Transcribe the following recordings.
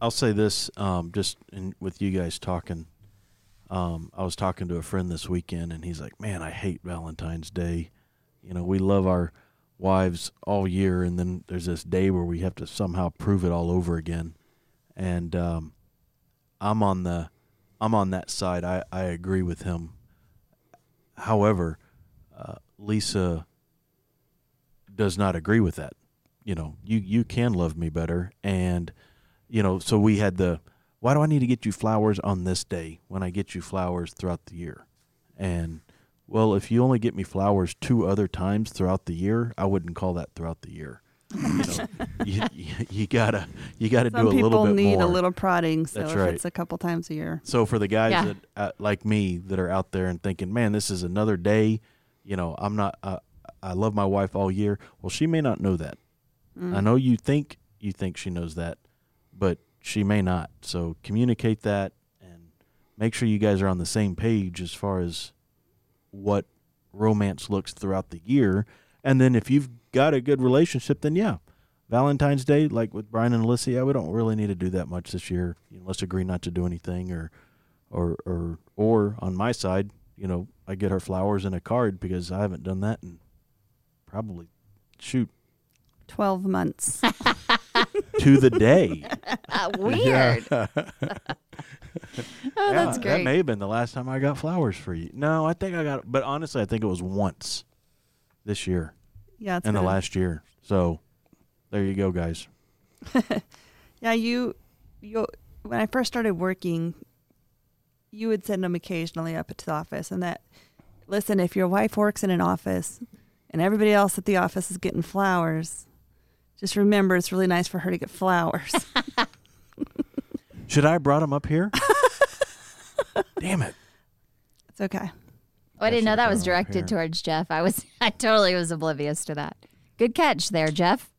I'll say this, um, just in, with you guys talking. Um, I was talking to a friend this weekend, and he's like, "Man, I hate Valentine's Day. You know, we love our wives all year, and then there's this day where we have to somehow prove it all over again." And um, I'm on the, I'm on that side. I I agree with him. However, uh, Lisa does not agree with that. You know, you you can love me better, and you know, so we had the why do I need to get you flowers on this day when I get you flowers throughout the year? And well, if you only get me flowers two other times throughout the year, I wouldn't call that throughout the year. You know, you, you, you gotta you gotta Some do a little bit more. people need a little prodding, so That's if right. it's a couple times a year. So for the guys Yeah. that uh, like me that are out there and thinking, "Man, this is another day," you know, I'm not. Uh, I love my wife all year. Well, she may not know that. Mm. I know you think you think she knows that, but she may not. So communicate that and make sure you guys are on the same page as far as what romance looks throughout the year. And then if you've got a good relationship, then yeah, Valentine's Day, like with Brian and Alyssa, yeah, we don't really need to do that much this year. You know, let's agree not to do anything, or, or, or, or on my side, you know, I get her flowers and a card because I haven't done that in probably shoot Twelve months. to the day. Uh, weird. oh, that's Yeah, That may have been the last time I got flowers for you. No, I think I got, but honestly, I think it was once this year yeah, it's and the last year. So there you go, guys. Yeah, you, you. When I first started working, you would send them occasionally up to the office, and that. Listen, if your wife works in an office, and everybody else at the office is getting flowers, just remember it's really nice for her to get flowers. Should I have brought them up here? Damn it. it's okay. Oh, I didn't know that was directed towards Jeff. I was, I totally was oblivious to that. Good catch there, Jeff.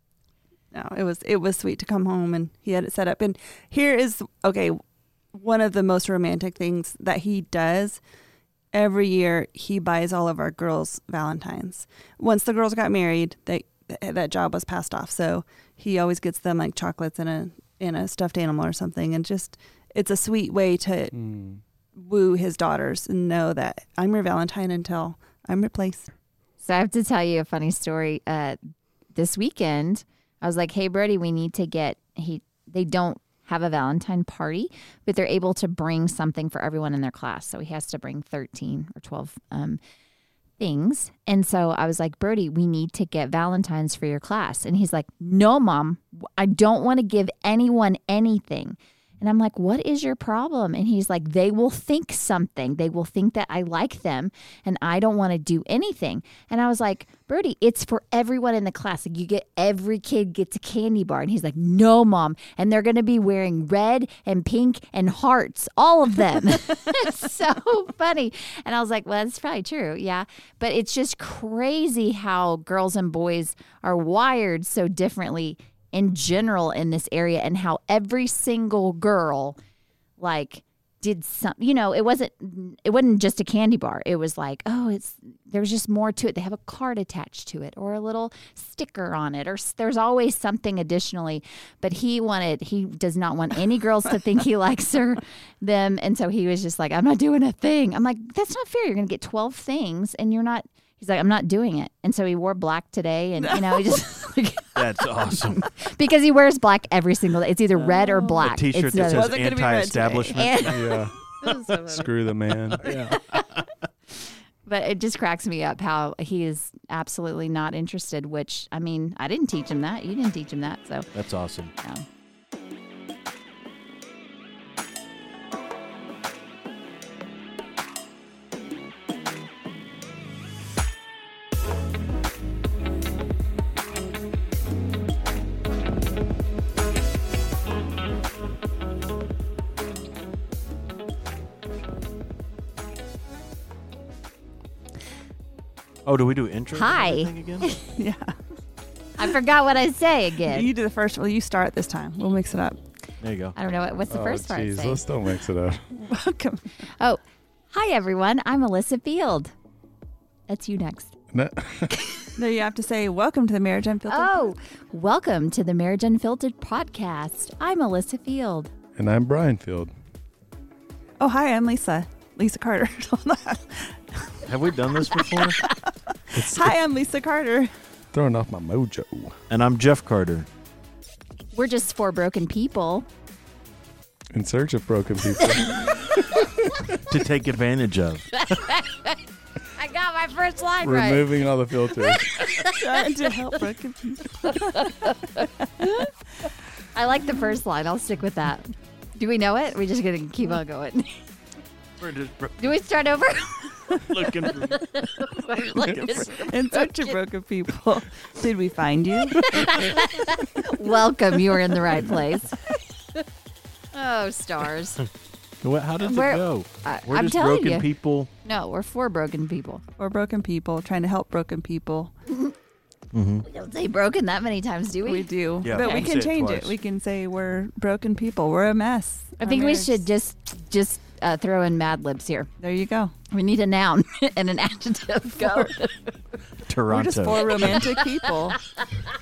No, it was it was sweet to come home and he had it set up. And here is okay, one of the most romantic things that he does. Every year he buys all of our girls Valentines. Once the girls got married, they that job was passed off. So he always gets them like chocolates and a and a stuffed animal or something and just it's a sweet way to Mm. woo his daughters and know that I'm your Valentine until I'm replaced. So I have to tell you a funny story. Uh, this weekend, I was like, "Hey, Brody, we need to get he." They don't have a Valentine party, but they're able to bring something for everyone in their class. So he has to bring thirteen or twelve um, things. And so I was like, Brody, we need to get Valentines for your class. And he's like, No, mom, I don't want to give anyone anything. And I'm like, What is your problem? And he's like, They will think something. They will think that I like them and I don't want to do anything. And I was like, Brody, it's for everyone in the class. Like you get every kid gets a candy bar. And he's like, No, mom. And they're gonna be wearing red and pink and hearts, all of them. it's so funny. And I was like, Well, that's probably true. Yeah. But it's just crazy how girls and boys are wired so differently in general in this area and how every single girl like did some you know it wasn't it wasn't just a candy bar. It was like oh it's there's just more to it. They have a card attached to it or a little sticker on it or there's always something additionally. But he wanted he does not want any girls to think he likes her them. And so he was just like i'm not doing a thing. I'm like that's not fair. You're gonna get 12 things and you're not he's like i'm not doing it and so he wore black today and you know he just like, That's awesome. because he wears black every single day it's either red or oh. black T-shirt It's that says Wasn't gonna be red today. anti-establishment. and- Yeah. Screw the man. yeah. But it just cracks me up how he is absolutely not interested, which, I mean, I didn't teach him that. You didn't teach him that. So, That's awesome. yeah. Oh, do we do intro? and Hi. again? Yeah. I forgot what I say again. You do the first well, you start this time. We'll mix it up. There you go. I don't know. What's the oh, first part jeez, let's don't mix it up. Welcome. Oh, hi, everyone. I'm Alyssa Field. That's you next. No. No, you have to say, Welcome to the Marriage Unfiltered. Oh, welcome to the Marriage Unfiltered podcast. I'm Alyssa Field. And I'm Brian Field. Oh, hi, I'm Lisa. Lisa Carter. Have we done this before? hi, I'm Lisa Carter. Throwing off my mojo. and I'm Jeff Carter. We're just four broken people. In search of broken people. to take advantage of. I got my first line right. Removing all the filters. Trying to help broken people. I like the first line. I'll stick with that. Do we know it? We're just gonna keep on going. We're just Do we start over? looking for looking for In search of broken people. Did we find you? Welcome. You are in the right place. Oh, stars. What, how does We're- it go? I, We're I'm just telling broken you. people. No, we're four broken people. We're broken people trying to help broken people. Mm-hmm. We don't say broken that many times, do we? We do. Yeah, but we we can can say it change it. twice. We can say we're broken people. We're a mess. I Our think we marriage- should just just uh, throw in Mad Libs here. There you go. We need a noun and an adjective. Go. Toronto. We're just Toronto. four romantic people.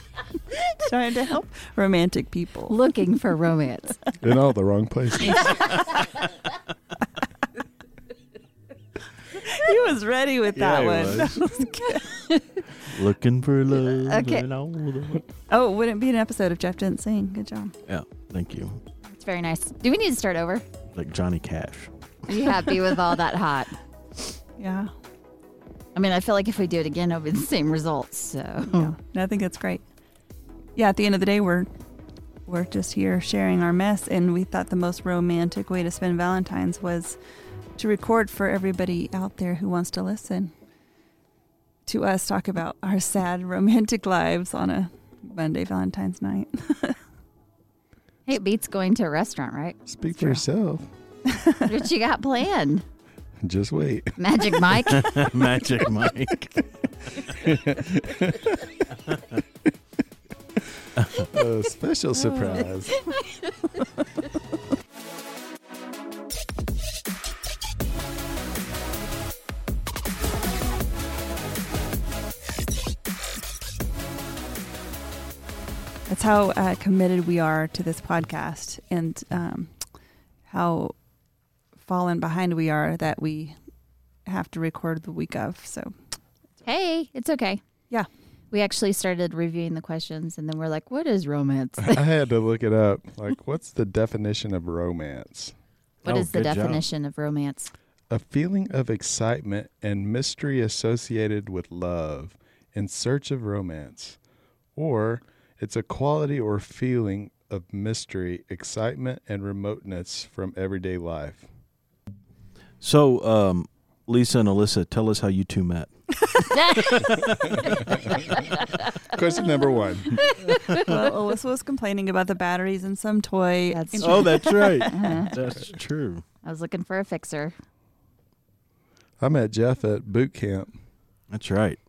trying to help romantic people. Looking for romance. In all the wrong places. He was ready with Yeah, that he one. was. Looking for love. Okay. and all the- Oh, wouldn't be an episode if Jeff didn't sing. Good job. Yeah, thank you. It's very nice. Do we need to start over? Like Johnny Cash. Are you happy with all that hot? Yeah. I mean, I feel like if we do it again, it'll be the same results. So Yeah. No, I think that's great. Yeah, at the end of the day we're we're just here sharing our mess and we thought the most romantic way to spend Valentine's was to record for everybody out there who wants to listen to us talk about our sad romantic lives on a Monday Valentine's night. hey, it beats going to a restaurant, right? Speak for true. yourself. what you got planned? Just wait. Magic Mike. Magic Mike. A special surprise. That's how uh, committed we are to this podcast and um, how fallen behind we are that we have to record the week of. So hey, it's okay. Yeah. We actually started reviewing the questions, and then we're like, "What is romance? I had to look it up. Like, what's the definition of romance? What Oh, is the good job. definition of romance?" A feeling of excitement and mystery associated with love in search of romance. Or it's a quality or feeling of mystery, excitement, and remoteness from everyday life. So, um, Lisa and Alyssa, tell us how you two met. Question number one. well, Alyssa was complaining about the batteries in some toy. That's and- Oh, that's right. Uh-huh. That's true. I was looking for a fixer. I met Jeff at boot camp. That's right.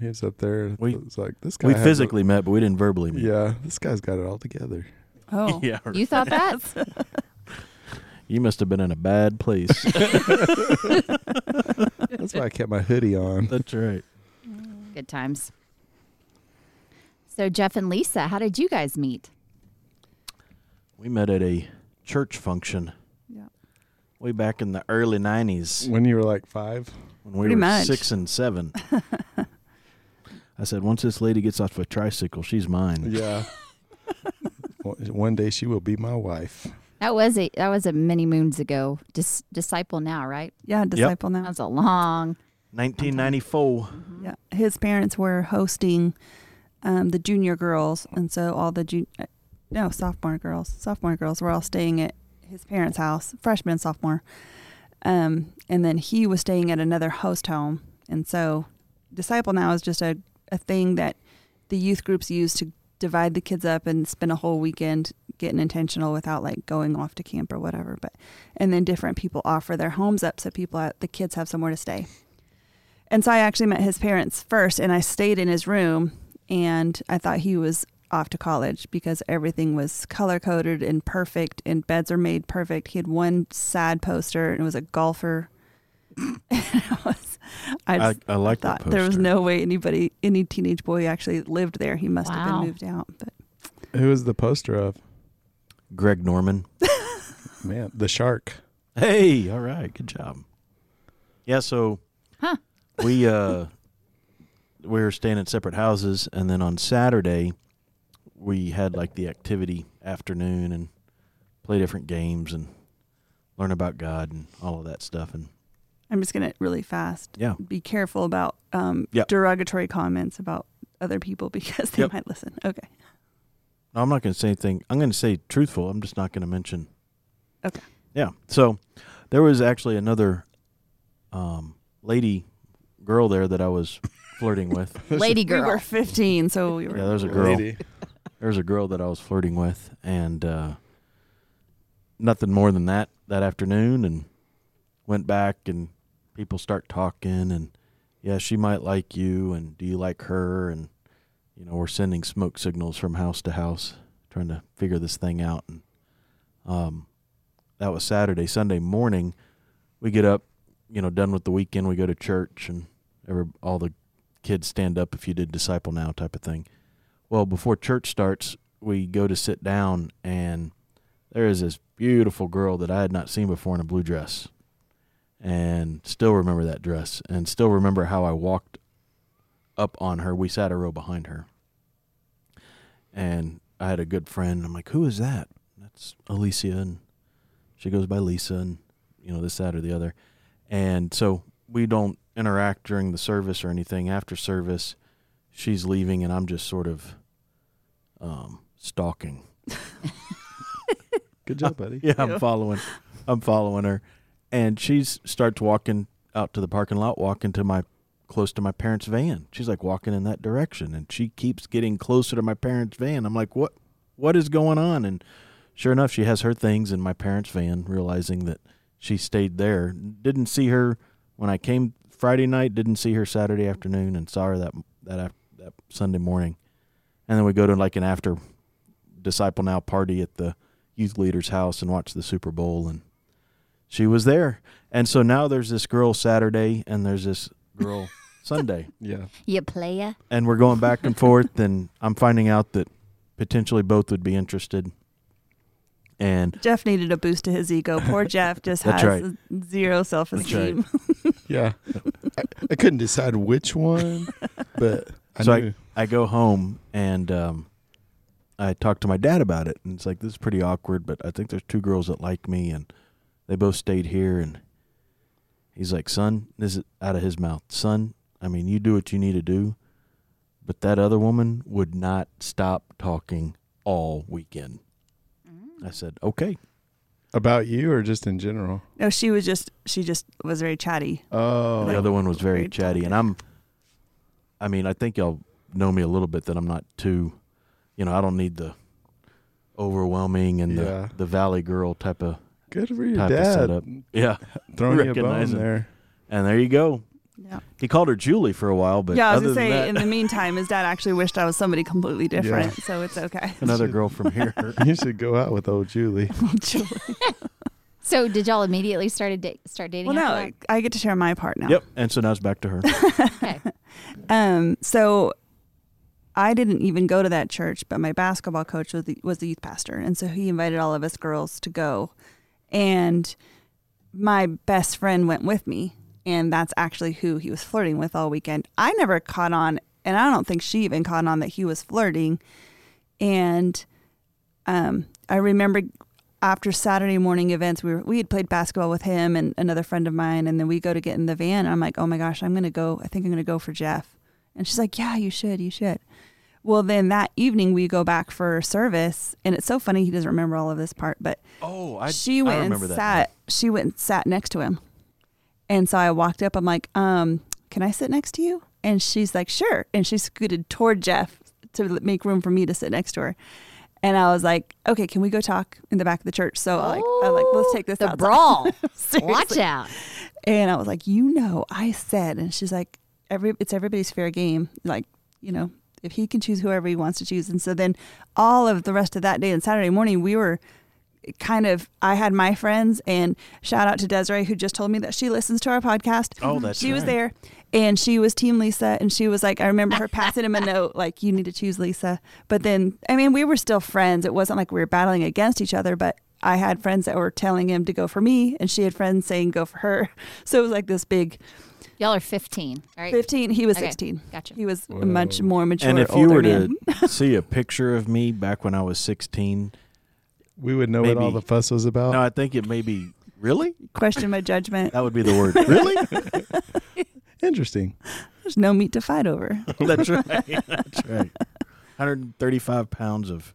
He was up there. We- it was like this guy. We has it- physically met, but we didn't verbally meet. Yeah, this guy's got it all together. Oh, yeah. You thought that? You must have been in a bad place. That's why I kept my hoodie on. that's right. Good times. So Jeff and Lisa, how did you guys meet? We met at a church function yeah. way back in the early 90s When you were like five. when we Pretty were much. six and seven. I said, once this lady gets off a tricycle, she's mine. Yeah. One- One day she will be my wife. That was a that was a many moons ago. Dis, disciple now, right? Yeah, disciple now. That's a long. 1994. Yeah, his parents were hosting um, the junior girls, and so all the jun- uh, no sophomore girls, sophomore girls were all staying at his parents' house, freshman and sophomore. Um, and then he was staying at another host home, and so disciple now is just a a thing that the youth groups use to divide the kids up and spend a whole weekend getting intentional without like going off to camp or whatever. But and then different people offer their homes up so people the kids have somewhere to stay. And so I actually met his parents first, and I stayed in his room, and I thought he was off to college because everything was color coded and perfect, and beds are made perfect. He had one sad poster, and it was a golfer I, was, I, I, just I like that thought poster. there was no way anybody, any teenage boy actually lived there. He must have been moved out. But Who is the poster of? Greg Norman. Man, the shark. Hey, all right, good job. Yeah, so Huh. we uh we were staying in separate houses and then on Saturday we had like the activity afternoon and play different games and learn about God and all of that stuff and I'm just gonna really fast. yeah. Be careful about um, Yep. derogatory comments about other people because they Yep. might listen. Okay. No, I'm not going to say anything. I'm going to say truthful. I'm just not going to mention. Okay. Yeah. So there was actually another um, lady, girl there that I was flirting with. Lady girl. We were girl. 15, so we were. Yeah, there's a girl. Lady. There was a girl that I was flirting with, and uh, nothing more than that that afternoon. And went back, and people start talking, and yeah, she might like you, and do you like her? And you know, we're sending smoke signals from house to house, trying to figure this thing out. And um, that was Saturday. Sunday morning, we get up, you know, done with the weekend. We go to church, and every, all the kids stand up if you did disciple now type of thing. Well, before church starts, we go to sit down, and there is this beautiful girl that I had not seen before in a blue dress, and still remember that dress, and still remember how I walked up on her. We sat a row behind her, and I had a good friend. I'm like, "Who is that?" That's Alicia, and she goes by Lisa, and you know this, that, or the other, and so we don't interact during the service or anything. After service, she's leaving, and I'm just sort of um, stalking. Good job, buddy. Yeah, I'm following. I'm following her, and she starts walking out to the parking lot, walking to my close to my parents' van. She's like walking in that direction, and she keeps getting closer to my parents' van. I'm like, what? What is going on? And sure enough, she has her things in my parents' van. Realizing that she stayed there, didn't see her when I came Friday night. Didn't see her Saturday afternoon, and saw her that that that Sunday morning. And then we go to like an after disciple now party at the youth leader's house and watch the Super Bowl and she was there. And so now there's this girl Saturday and there's this girl Sunday. Yeah. You playa. And we're going back and forth and I'm finding out that potentially both would be interested. And Jeff needed a boost to his ego. Poor Jeff just has right. zero self esteem. Yeah. I, I couldn't decide which one, but I So knew. I go home and um, I talk to my dad about it, and it's like this is pretty awkward, but I think there's two girls that like me, and they both stayed here, and he's like, "Son, this is out of his mouth, son. I mean, you do what you need to do, but that other woman would not stop talking all weekend." Mm. I said, "Okay." About you or just in general? No, she was just she just was very chatty. Oh. The other one was very Very chatty, and I'm. I mean, I think y'all know me a little bit that I'm not too, you know, I don't need the overwhelming and Yeah. the the valley girl type of Good for your type of dad. setup. Yeah, Throwing you a bone Recognizing. there. and there you go. Yeah. He called her Julie for a while, but yeah, I was other gonna say. than In the meantime, his dad actually wished I was somebody completely different, so it's okay. another girl from here. You should go out with old Julie. So did y'all immediately started da- start dating? well, no, after I get to share my part now. Yep, and so now it's back to her. that? Okay. Um, so I didn't even go to that church, but my basketball coach was the, was the youth pastor, and so he invited all of us girls to go, and my best friend went with me, and that's actually who he was flirting with all weekend. I never caught on, and I don't think she even caught on that he was flirting, and um, I remember after Saturday morning events, we were, we had played basketball with him and another friend of mine, and then we go to get in the van. I'm like, oh my gosh, I'm gonna go. I think I'm gonna go for Jeff. And she's like, yeah, you should, you should. Well, then that evening we go back for service, and it's so funny he doesn't remember all of this part, but Oh, I she I went remember and that. sat. She went and sat next to him, and so I walked up. I'm like, um, can I sit next to you? And she's like, sure. And she scooted toward Jeff to make room for me to sit next to her. And I was like, okay, can we go talk in the back of the church? So like, I'm like, let's take this the outside. brawl. Watch out. And I was like, you know, I said, and she's like, every it's everybody's fair game. Like, you know, if he can choose whoever he wants to choose. And so then all of the rest of that day and Saturday morning, we were kind of I had my friends and shout out to Desiree who just told me that she listens to our podcast. Oh, that's she was there and she was team Lisa and she was like I remember her passing him a note like you need to choose Lisa. But then I mean we were still friends. It wasn't like we were battling against each other, but I had friends that were telling him to go for me and she had friends saying go for her. So it was like this big Y'all are 15, right? 15 he was Okay, 16. Gotcha. He was Whoa. much more mature And if you older were man. to see a picture of me back when I was 16, We would know what all Maybe- the fuss was about. no, I think it may be really. question my judgment. That would be the word. Really? Interesting. There's no meat to fight over. That's right. That's right. 135 pounds of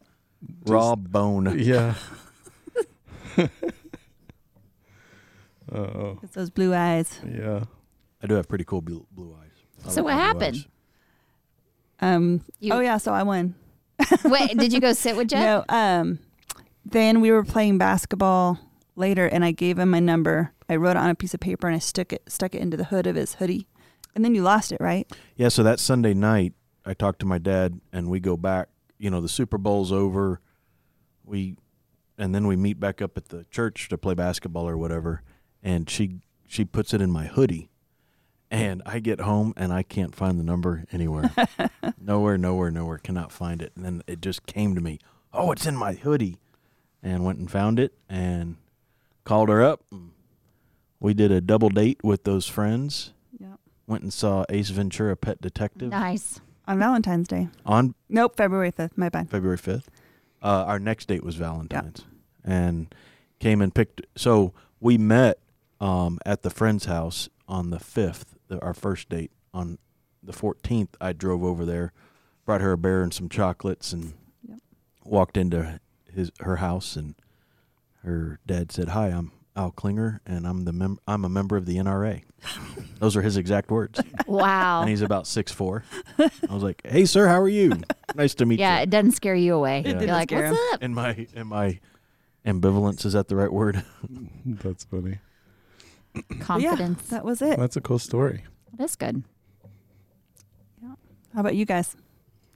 raw bone. Yeah. oh, It's those blue eyes. yeah. I do have pretty cool blue, blue eyes. I So like what my blue happened? eyes. Um. You- oh yeah, so I won. Wait, did you go sit with Jeff? No. Um. Then we were playing basketball later, and I gave him my number. I wrote it on a piece of paper and I stuck it stuck it into the hood of his hoodie. And then you lost it, right? Yeah, so that Sunday night, I talked to my dad, and we go back. You know, the Super Bowl's over. We, and then we meet back up at the church to play basketball or whatever. And she she puts it in my hoodie, and I get home and I can't find the number anywhere. nowhere, nowhere, nowhere. Cannot find it. And then it just came to me. Oh, it's in my hoodie, and went and found it and called her up. We did a double date with those friends. Yeah. Went and saw Ace Ventura: Pet Detective Nice. On Valentine's Day. on Nope, February fifth. My bad. February 5th. Uh, our next date was Valentine's. And came and picked. So we met um, at the friend's house on the 5th, the, our first date. On the 14th, I drove over there, brought her a bear and some chocolates, and Yep. walked into his her house. And her dad said, Hi, I'm Al Klinger, and I'm, the mem- I'm a member of the NRA. Those are his exact words. Wow. And he's about six four. I was like, "Hey, sir, how are you? Nice to meet yeah, you." Yeah, it doesn't scare you away. It You're didn't like, scare what's him. up? And my and my ambivalence is that the right word? That's funny. But yeah, Confidence. that was it. That's a cool story. That's good. Yeah. How about you guys?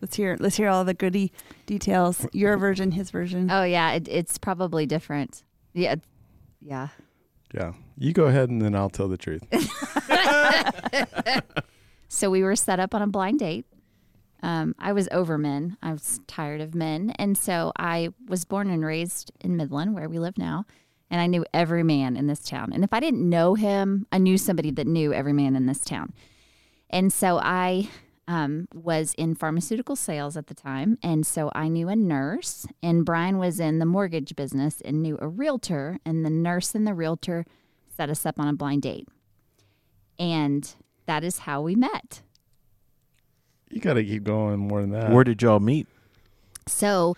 Let's hear. Let's hear all the goody details. Your version, his version. Oh yeah, it, it's probably different. Yeah, yeah. Yeah. You go ahead and then I'll tell the truth. So we were set up on a blind date. Um, I was over men. I was tired of men, and so I was born and raised in Midland, where we live now. And I knew every man in this town. And if I didn't know him, I knew somebody that knew every man in this town. And so I um, was in pharmaceutical sales at the time. And so I knew a nurse, and Brian was in the mortgage business and knew a realtor. And the nurse and the realtor set us up on a blind date. And that is how we met. You got to keep going more than that. Where did y'all meet? So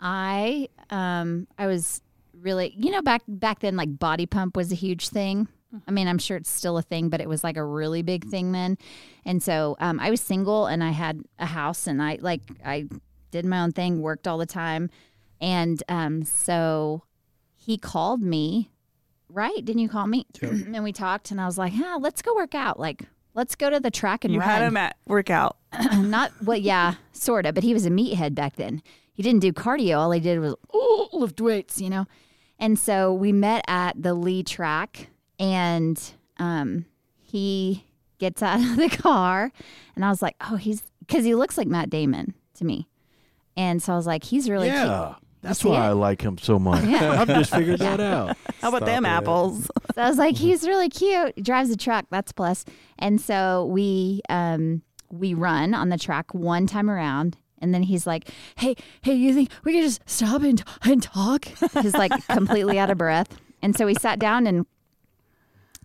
I um I was really you know back back then like body pump was a huge thing. I mean, I'm sure it's still a thing, but it was like a really big thing then. And so um, I was single and I had a house and I like I did my own thing, worked all the time. And um, so he called me, right? Didn't you call me? and we talked and I was like, ah, let's go work out. Like, let's go to the track and you run had him at workout. not well, yeah, sort of, but he was a meathead back then. He didn't do cardio. All he did was oh, lift weights, you know. And so we met at the Lee track, and um, he gets out of the car, and I was like, oh, he's because he looks like Matt Damon to me, and so I was like, he's really yeah, that's why it? I like him so much. Yeah. I've just figured that out. How about Stop them it. apples? So I was like, he's really cute. He drives a truck. That's a plus. And so we um we run on the track one time around. And then he's like, "Hey, hey, you think we could just stop and and talk?" He's like completely out of breath. And so we sat down and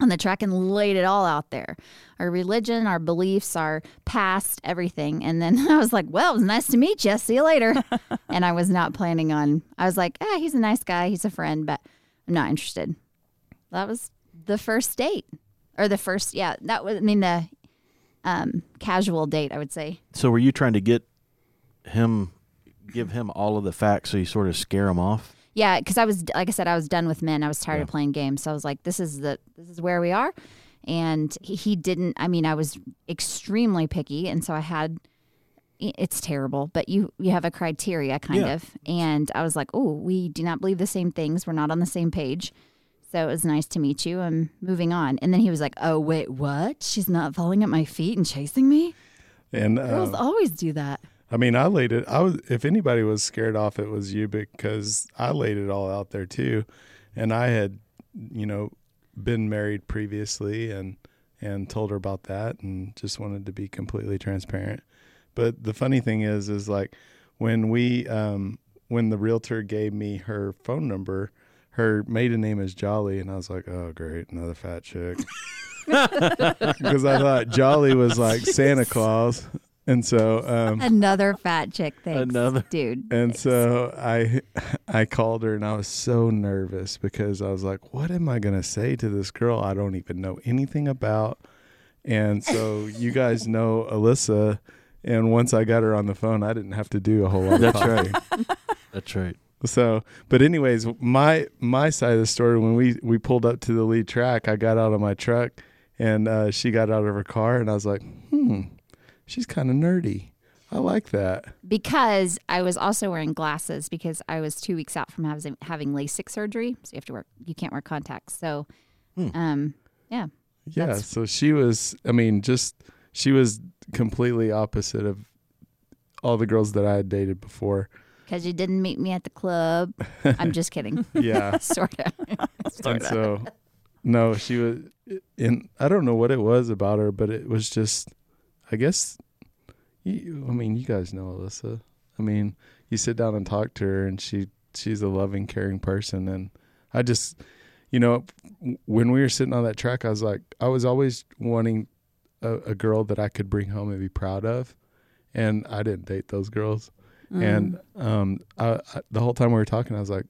on the track and laid it all out there, our religion, our beliefs, our past, everything. And then I was like, "Well, it was nice to meet you. See you later." and I was not planning on. I was like, "Ah, he's a nice guy. He's a friend, but I'm not interested." That was the first date, or the first, yeah. That was, I mean, the um, casual date, I would say. So, were you trying to get him, give him all of the facts so you sort of scare him off? Yeah, because I was, like I said, I was done with men. I was tired of playing games, so I was like, "This is the, this is where we are." And he, he didn't. I mean, I was extremely picky, and so I had it's terrible, but you you have a criteria kind Yeah. of. And I was like, oh, we do not believe the same things. We're not on the same page. So it was nice to meet you. I'm moving on. And then he was like, oh wait, what? She's not falling at my feet and chasing me. And Girls uh, always do that. I mean, I laid it. I was. If anybody was scared off, it was you because I laid it all out there too, and I had, you know, been married previously and and told her about that and just wanted to be completely transparent. But the funny thing is, is like when we um when the realtor gave me her phone number, her maiden name is Jolly, and I was like, oh great, another fat chick. Because I thought Jolly was like Santa Claus, and so um, Another fat chick. thing. Another- dude. and Thanks. so I I called her and I was so nervous because I was like, what am I going to say to this girl I don't even know anything about? And so you guys know Alyssa and once I got her on the phone, I didn't have to do a whole lot of That's talking. right. That's right. So, but anyways, my my side of the story when we we pulled up to the lead track, I got out of my truck and uh, she got out of her car and I was like, "Hmm, she's kind of nerdy. I like that." because I was also wearing glasses because I was two weeks out from having having LASIK surgery, so you have to wear you can't wear contacts. So, Hmm. um, yeah, Yeah, so she was I mean, just she was completely opposite of all the girls that I had dated before. because you didn't meet me at the club. I'm just kidding, Yeah. sort of. and so no, she was in I don't know what it was about her, but it was just I guess you, I mean, you guys know Alyssa. I mean, you sit down and talk to her and she she's a loving, caring person and I just you know, when we were sitting on that track, I was like I was always wanting a, a girl that I could bring home and be proud of. And I didn't date those girls. Mm. And um, I, I, the whole time we were talking, I was like,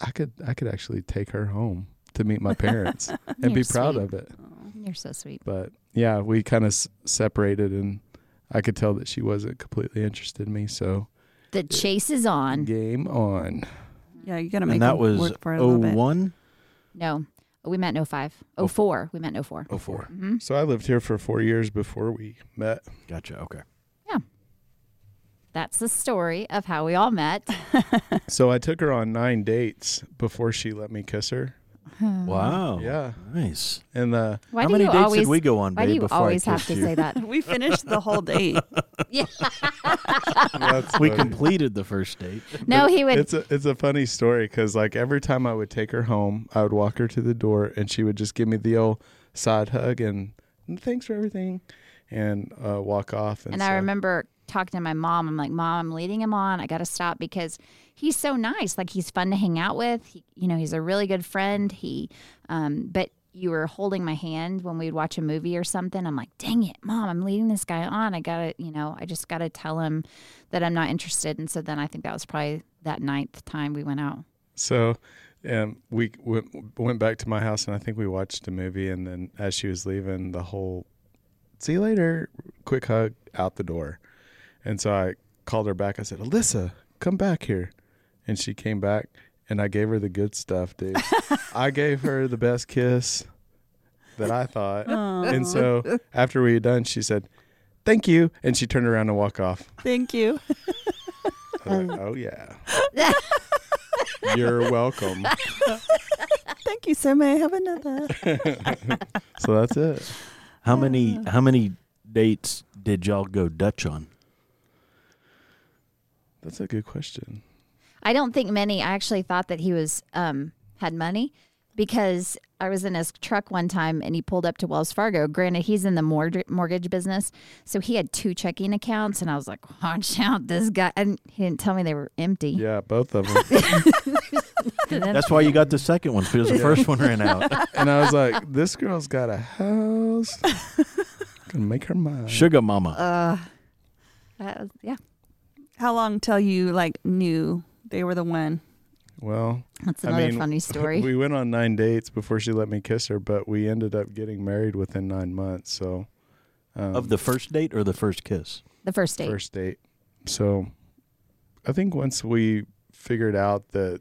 I could, I could actually take her home to meet my parents and be proud sweet. of it. You're so sweet. But yeah, we kind of s- separated, and I could tell that she wasn't completely interested in me. So The chase is on. game on. yeah, you gotta make And that them was work for it a little bit. 01? No, we met in 05. 04. We met in 04. 04. Mm-hmm. So I lived here for four years before we met. Gotcha. Okay. Yeah. That's the story of how we all met. So I took her on nine dates before she let me kiss her. Wow. Yeah, Nice. and uh, Why How do many you dates always? did we go on, why babe, do you before always I have kissed to you? say that? we finished the whole date. yeah. that's We funny. completed the first date. No, But he would. It's a it's a funny story because like every time I would take her home, I would walk her to the door, and she would just give me the old side hug and thanks for everything, and uh, walk off. And, And I so- remember talking to my mom. I'm like, Mom, I'm leading him on. I got to stop because he's so nice. Like he's fun to hang out with. He, you know, he's a really good friend. He, um, but you were holding my hand when we'd watch a movie or something. I'm like, dang it, Mom, I'm leading this guy on. I gotta, you know, I just gotta tell him that I'm not interested. And so then I think that was probably that ninth time we went out. So, um, we went, went back to my house, and I think we watched a movie. And then as she was leaving, the whole "see you later," quick hug out the door. And so I called her back. I said, "Alyssa, come back here," and she came back, and I gave her the good stuff, dude. I gave her the best kiss that I thought. And so after we had done, she said, "Thank you," and she turned around and walked off. Thank you. Like, "Oh yeah, you're welcome." Thank you, sir. May I have another? So that's it. How many how many dates did y'all go Dutch on? That's a good question. I don't think many. I actually thought that he was um, had money because I was in his truck one time and he pulled up to Wells Fargo. Granted, he's in the mortgage mortgage business, so he had two checking accounts, and I was like, "Watch out, this guy!" And he didn't tell me they were empty. Yeah, both of them. That's why you got the second one because the first one ran out. and I was like, "This girl's got a house. Gonna make her mine." Sugar mama. uh, that was, yeah, How long till you like knew they were the one? Well, that's I another mean, funny story. we went on nine dates before she let me kiss her, but we ended up getting married within nine months. So, um, of the first date or the first kiss? the first date. first date. So, I think once we figured out that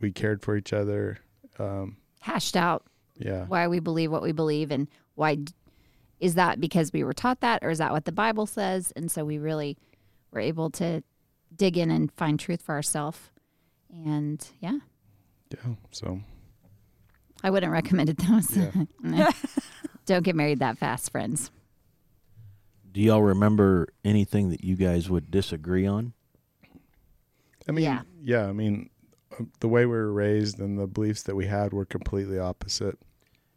we cared for each other, um, hashed out yeah, why we believe what we believe and why is that because we were taught that or is that what the Bible says? And so we really were able to dig in and find truth for ourselves. And yeah, Yeah. So I wouldn't recommend it though. So, Yeah. nah. Don't get married that fast, friends. Do y'all remember anything that you guys would disagree on? I mean, Yeah. yeah. I mean, uh, the way we were raised and the beliefs that we had were completely opposite.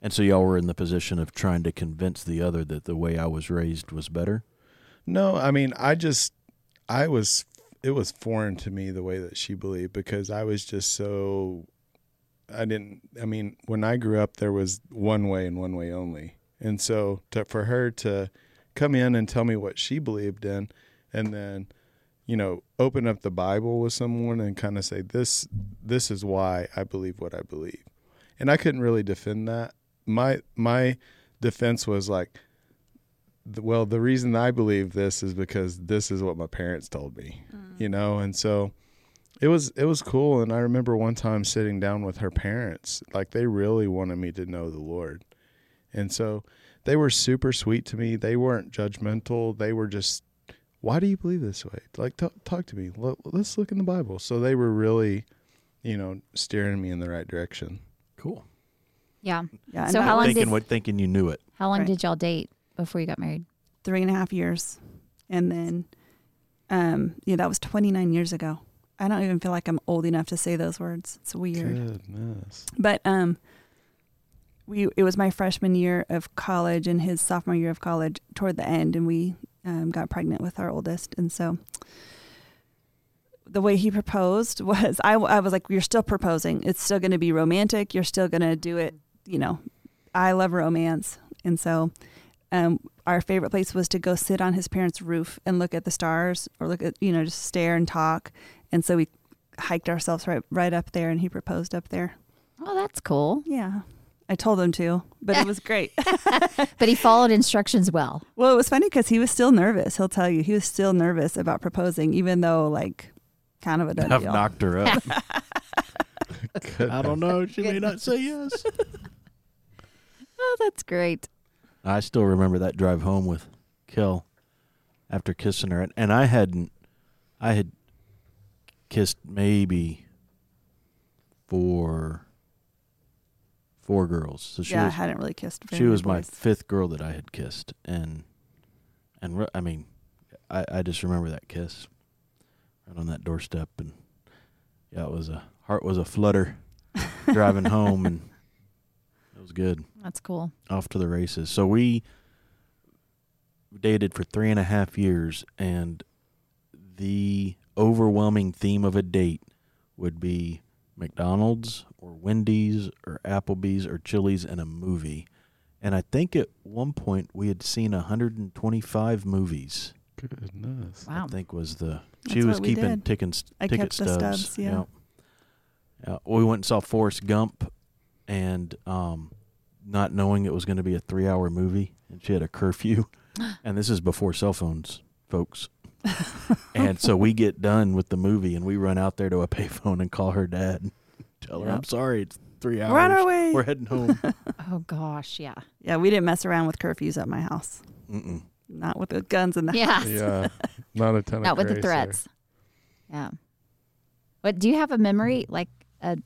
And so y'all were in the position of trying to convince the other that the way I was raised was better. No, I mean, I just, I was, it was foreign to me the way that she believed because I was just so, I didn't, I mean, when I grew up, there was one way and one way only. And so to, for her to come in and tell me what she believed in and then, you know, open up the Bible with someone and kind of say, this, this is why I believe what I believe. And I couldn't really defend that. My, my defense was like, well, the reason I believe this is because this is what my parents told me, you mm. know, and so it was it was cool. And I remember one time sitting down with her parents, like they really wanted me to know the Lord, and so they were super sweet to me. They weren't judgmental. They were just, why do you believe this way? Like, t- talk to me. Let, let's look in the Bible. So they were really, you know, steering me in the right direction. Cool. Yeah. Yeah. So how long was thinking did- what thinking you knew it. How long Right. did y'all date before you got married? three and a half years, and then, um, yeah, that was 29 years ago. I don't even feel like I'm old enough to say those words. It's weird. Goodness. But um, we it was my freshman year of college and his sophomore year of college toward the end, and we um, got pregnant with our oldest, and so the way he proposed was I, I was like, you're still proposing. It's still going to be romantic. You're still going to do it. You know, I love romance, and so um, our favorite place was to go sit on his parents' roof and look at the stars, or look at you know just stare and talk. And so we hiked ourselves right right up there, and he proposed up there. Oh, that's cool. Yeah. I told him to, but it was great. But he followed instructions well. well, it was funny because he was still nervous. He'll tell you he was still nervous about proposing, even though like kind of a done I've deal. knocked her up. I don't know. She may not say yes. Oh, that's great. I still remember that drive home with Kel after kissing her, and, and I hadn't. I had kissed maybe four four girls. So she yeah, I was hadn't really kissed. very she was my fifth girl that I had kissed, and and re- I mean, I I just remember that kiss right on that doorstep, and yeah, it was a heart was a flutter driving home, and it was good That's cool. off to the races. So we dated for three and a half years, and the overwhelming theme of a date would be McDonald's or Wendy's or Applebee's or Chili's and a movie. And I think at one point we had seen 125 movies. Goodness. Wow. I think was the she That's was what keeping did. tickets, I ticket kept the stubs. stubs, yeah. yeah. We went and saw Forrest Gump, and um, not knowing it was going to be a three-hour movie, and she had a curfew, and this is before cell phones, folks. and so we get done with the movie, and we run out there to a payphone and call her dad, and tell her, Yep. "I'm sorry, it's three hours. We're on our way. We're heading home." Oh gosh, yeah. yeah, we didn't mess around with curfews at my house. Mm-mm. Not with the guns in the Yeah. house. Yeah. Not a ton Not with the grace there. threats. Yeah. What do you have a memory mm. like a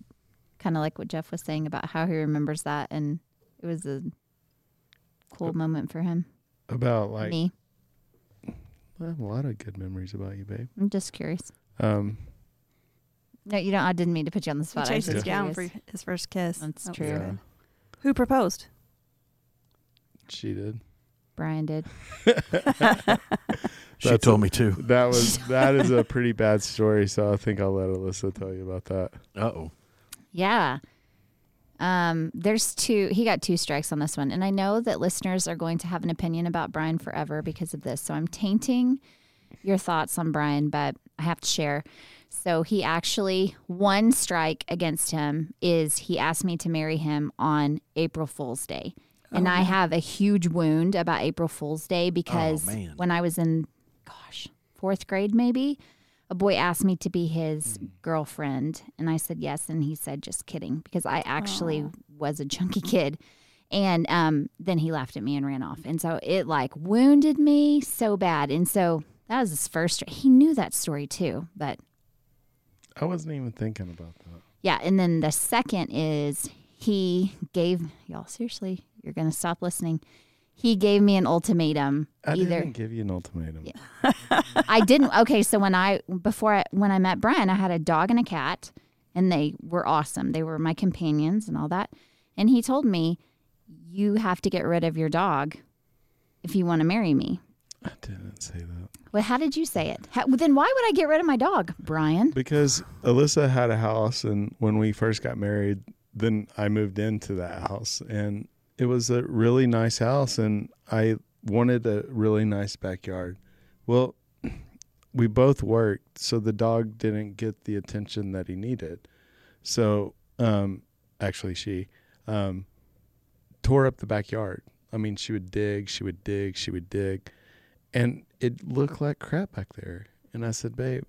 kind of like what Jeff was saying about how he remembers that and it was a cool moment for him. About like Me. I have a lot of good memories about you, babe. I'm just curious. Um, No, you don't I didn't mean to put you on the spot. I was chased us just down for his first kiss. That's That true. yeah. Who proposed? she did. Brian did. She That's told a- me too. That was that is a pretty bad story, so I think I'll let Alyssa tell you about that. Uh oh. Yeah. Um, there's two. He got two strikes on this one, and I know that listeners are going to have an opinion about Brian forever because of this. So I'm tainting your thoughts on Brian, but I have to share. So he actually one strike against him is he asked me to marry him on April Fool's Day. And Oh, I no. have a huge wound about April Fool's Day because man. when I was in, gosh, fourth grade maybe, a boy asked me to be his girlfriend. And I said yes. And he said, just kidding, because I actually Aw. was a chunky kid. And um, then he laughed at me and ran off. And so it like wounded me so bad. And so that was his first. He knew that story too, but I wasn't even thinking about that. yeah. And then the second is he gave y'all seriously. You're gonna stop listening. He gave me an ultimatum. I either didn't give you an ultimatum. I didn't. Okay, so when I before I, when I met Brian, I had a dog and a cat, and they were awesome. They were my companions and all that. And he told me, "You have to get rid of your dog if you want to marry me." I didn't say that. Well, how did you say it? How, well, then why would I get rid of my dog, Brian? Because Alyssa had a house, and when we first got married, then I moved into that house, and it was a really nice house, and I wanted a really nice backyard. Well, we both worked, so the dog didn't get the attention that he needed. So, um, actually, she um, tore up the backyard. I mean, she would dig, she would dig, she would dig, and it looked like crap back there. And I said, babe,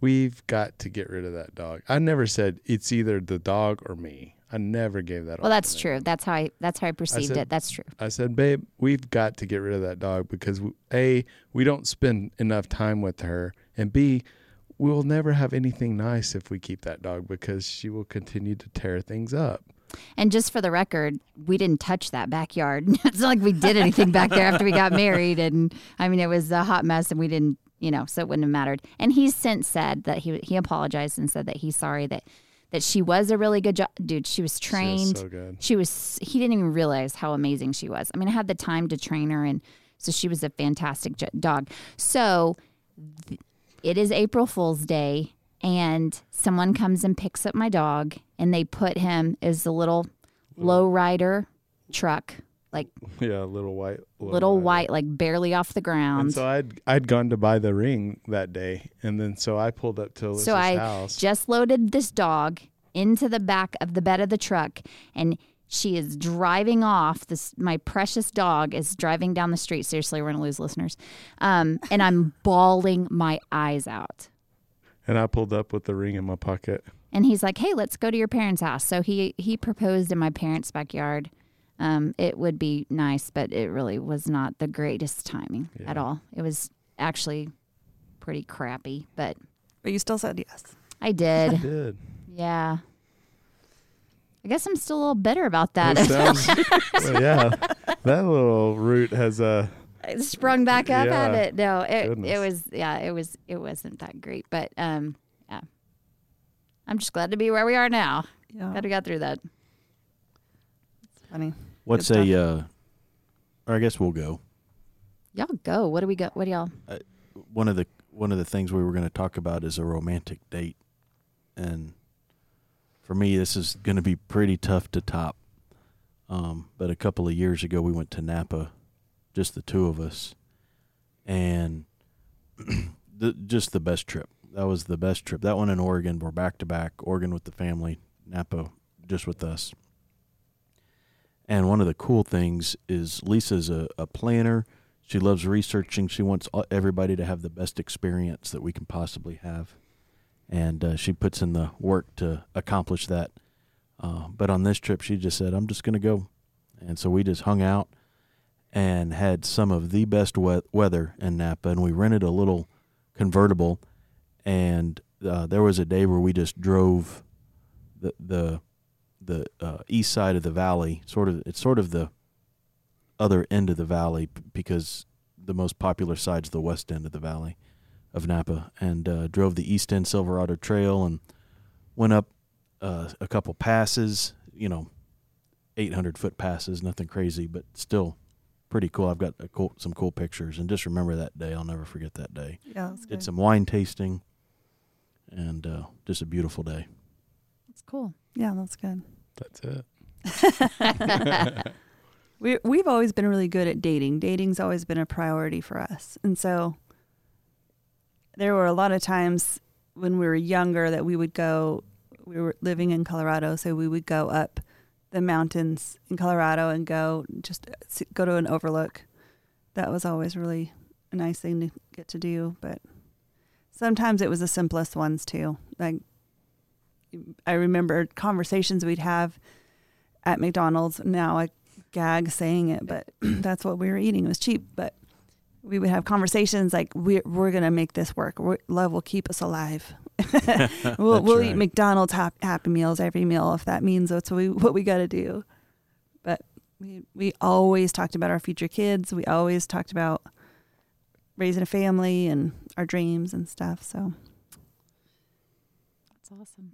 we've got to get rid of that dog. I never said it's either the dog or me. I never gave that. Well, that's true. That's how I that's how I perceived said- it. That's true. I said, babe, we've got to get rid of that dog because a we don't spend enough time with her, and b we will never have anything nice if we keep that dog because she will continue to tear things up. And just for the record, we didn't touch that backyard. it's not like we did anything back there after we got married. And I mean, it was a hot mess, and we didn't, you know, so it wouldn't have mattered. And he's since said that he he apologized and said that he's sorry that that she was a really good job, dude. She was She was trained. so good. she was he didn't even realize how amazing she was i mean i had the time to train her and so she was a fantastic j- dog so th- it is april fool's day and someone comes and picks up my dog and they put him as a little low rider truck like Yeah, a little white, little rider. white like barely off the And ground. so I'd I'd gone to buy the ring that day, and then so I pulled up to Alyssa's so i house. just loaded this dog into the back of the bed of the truck and she is driving off. This my precious dog is driving down the street. Seriously we're gonna lose listeners. Um, and i'm bawling my eyes out. And I pulled up with the ring in my pocket. and he's like hey let's go to your parents house. So he he proposed in my parents backyard um, it would be nice but it really was not the greatest timing at all it was actually pretty crappy but But you still said yes. i I did did. yeah I guess I'm still a little bitter about that. Sounds, well, yeah, that little root has a. I sprung back up at it. No, it, it was yeah, it was it wasn't that great, but um, yeah, I'm just glad to be where we are now. Yeah. Glad we got through that. It's funny. What's a? Uh, or I guess we'll go. Y'all go. What do we go? What do y'all? One of the one of the things we were going to talk about is a romantic date, and for me, this is going to be pretty tough to top. Um, but a couple of years ago, we went to Napa, just the two of us, and the, just the best trip. That was the best trip. That one in Oregon, we're back to back. Oregon with the family, Napa just with us. And one of the cool things is Lisa's a, a planner. She loves researching. She wants everybody to have the best experience that we can possibly have. And uh, she puts in the work to accomplish that. Uh, but on this trip, she just said, I'm just going to go. And so we just hung out and had some of the best we- weather in Napa. And we rented a little convertible. And uh, there was a day where we just drove the, the, the uh, east side of the valley, sort of, it's sort of the other end of the valley because the most popular side's the west end of the valley of Napa, and uh, drove the East End Silverado Trail and went up uh, a couple passes. You know, 800 foot passes, nothing crazy, but still pretty cool. I've got a cool, some cool pictures, and just remember that day. I'll never forget that day. Yeah, that's Did good. some wine tasting, and uh, just a beautiful day. That's cool. Yeah, that's good. That's it. We we've always been really good at dating. Dating's always been a priority for us. And so there were a lot of times when we were younger that we would go we were living in Colorado, so we would go up the mountains in Colorado and go just uh, go to an overlook. That was always really a nice thing to get to do, but sometimes it was the simplest ones too. Like I remember conversations we'd have at McDonald's. Now I gag saying it, but that's what we were eating. It was cheap, but we would have conversations like we're we're gonna make this work. We're, love will keep us alive. we'll we'll right. eat McDonald's hap- Happy Meals every meal if that means that's what we what we got to do. But we we always talked about our future kids. We always talked about raising a family and our dreams and stuff. So That's awesome.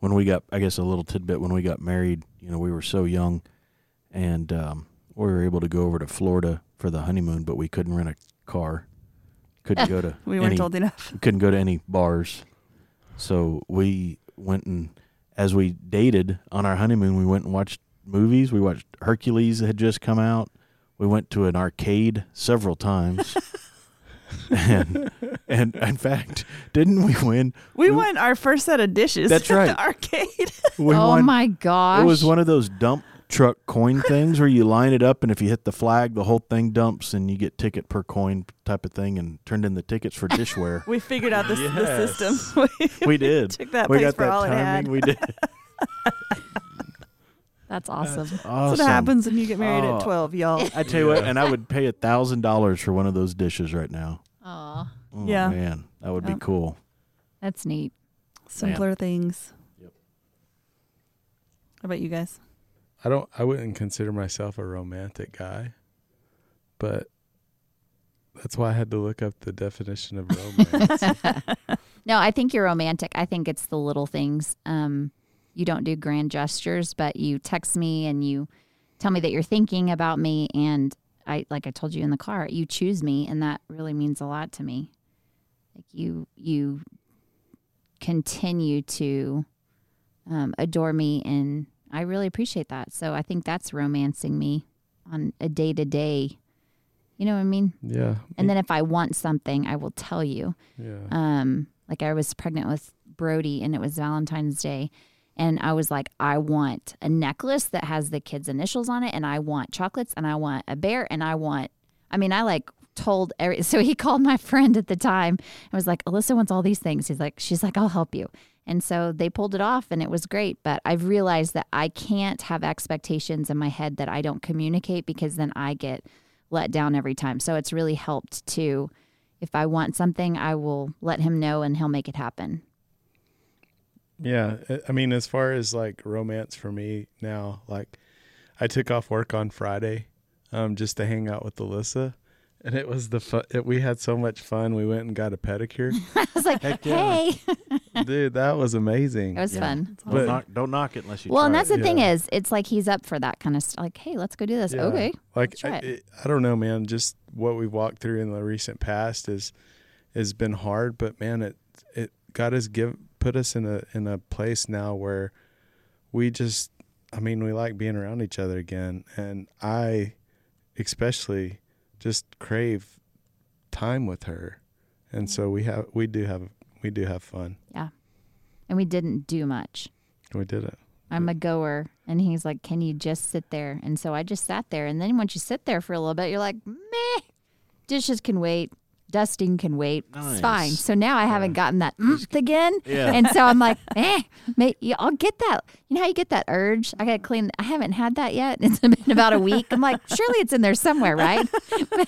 When we got, I guess, a little tidbit when we got married, you know, we were so young and um, we were able to go over to Florida for the honeymoon, but we couldn't rent a car. Couldn't go to we weren't any, told enough. couldn't go to any bars. So we went and as we dated on our honeymoon, we went and watched movies. We watched Hercules that had just come out. We went to an arcade several times. and and in fact, didn't we win? We we- won our first set of dishes. That's at right. the arcade. We oh won my gosh. It was one of those dump truck coin things where you line it up and if you hit the flag, the whole thing dumps and you get ticket per coin type of thing and turned in the tickets for dishware. we figured out the, the system. we we did. took that we place got for that all it had. timing. We did. That's awesome. That's awesome. what happens when you get married Oh. at 12, y'all. I tell you what, and I would pay a thousand dollars for one of those dishes right now. Aw, Oh, Yeah. man, that would be cool. that's neat. Simpler things. Yep. How about you guys? I don't. I wouldn't consider myself a romantic guy, but that's why I had to look up the definition of romance. no, I think you're romantic. I think it's the little things. Um, you don't do grand gestures, but you text me and you tell me that you're thinking about me. And I, like I told you in the car, you choose me, and that really means a lot to me. Like you, you continue to um, adore me, and I really appreciate that. So I think that's romancing me on a day to day. You know what I mean? yeah. And then if I want something, I will tell you. yeah. Um, like I was pregnant with Brody and it was Valentine's Day. And I was like, I want a necklace that has the kids' initials on it, and I want chocolates, and I want a bear, and I want. I mean, I like told every. So he called my friend at the time and was like, Alyssa wants all these things. He's like, she's like, I'll help you. And so they pulled it off, and it was great. But I've realized that I can't have expectations in my head that I don't communicate because then I get let down every time. So it's really helped to if I want something, I will let him know and he'll make it happen. Yeah, I- I mean, as far as like romance for me now, like I took off work on Friday, um, just to hang out with Alyssa, and it was the fun. It, we had so much fun. We went and got a pedicure, I was like, Heck yeah. hey, dude. That was amazing. it was Yeah. fun. Don't, But- knock, don't knock it unless you Well, and that's it. the thing Yeah. is, it's like he's up for that kind of stuff. Like, hey, let's go do this. Yeah. Okay. Like Let's try I, it. it, I don't know, man. Just what we've walked through in the recent past is has been hard, but man, it it God has give put us in a in a place now where we just, I mean, we like being around each other again, and I, especially, just crave time with her, and so we have we do have we do have fun. Yeah. And we didn't do much. We did it. I'm a goer. And he's like, can you just sit there? And so I just sat there. And then once you sit there for a little bit, you're like, meh, dishes can wait. Dusting can wait. It's fine. So now I haven't gotten that oomph again. Yeah. And so I'm like, eh, may, I'll get that. You know how you get that urge? I got to clean. I haven't had that yet. It's been about a week. I'm like, surely it's in there somewhere, right?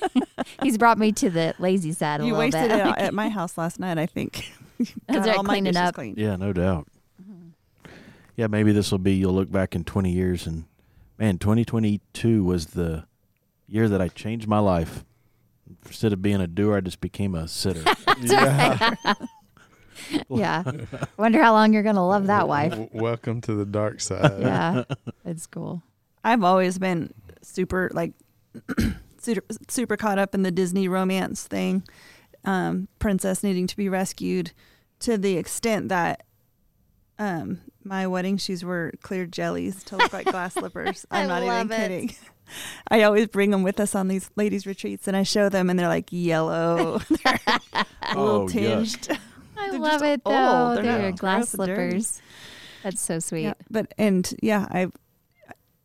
He's brought me to the lazy side a You little wasted bit. it at my house last night, I think. That's Got right, all my cleaning dishes up. clean. Yeah, no doubt. Yeah, maybe this will be you'll look back in 20 years and man, 2022 was the year that I changed my life. Instead of being a doer, I just became a sitter. yeah. yeah. Wonder how long you're going to love that wife. Welcome to the dark side. Yeah. It's cool. I've always been super like super, super caught up in the Disney romance thing, um, princess needing to be rescued, to the extent that um, my wedding shoes were clear jellies to look like glass slippers. I I'm not even it. kidding. I always bring them with us on these ladies' retreats, and I show them, and they're like yellow, they're a little Oh, yuck. tinged. I They're love just it though. They're They're not glass gross and dirty. slippers. That's so sweet. Yeah, but and yeah, I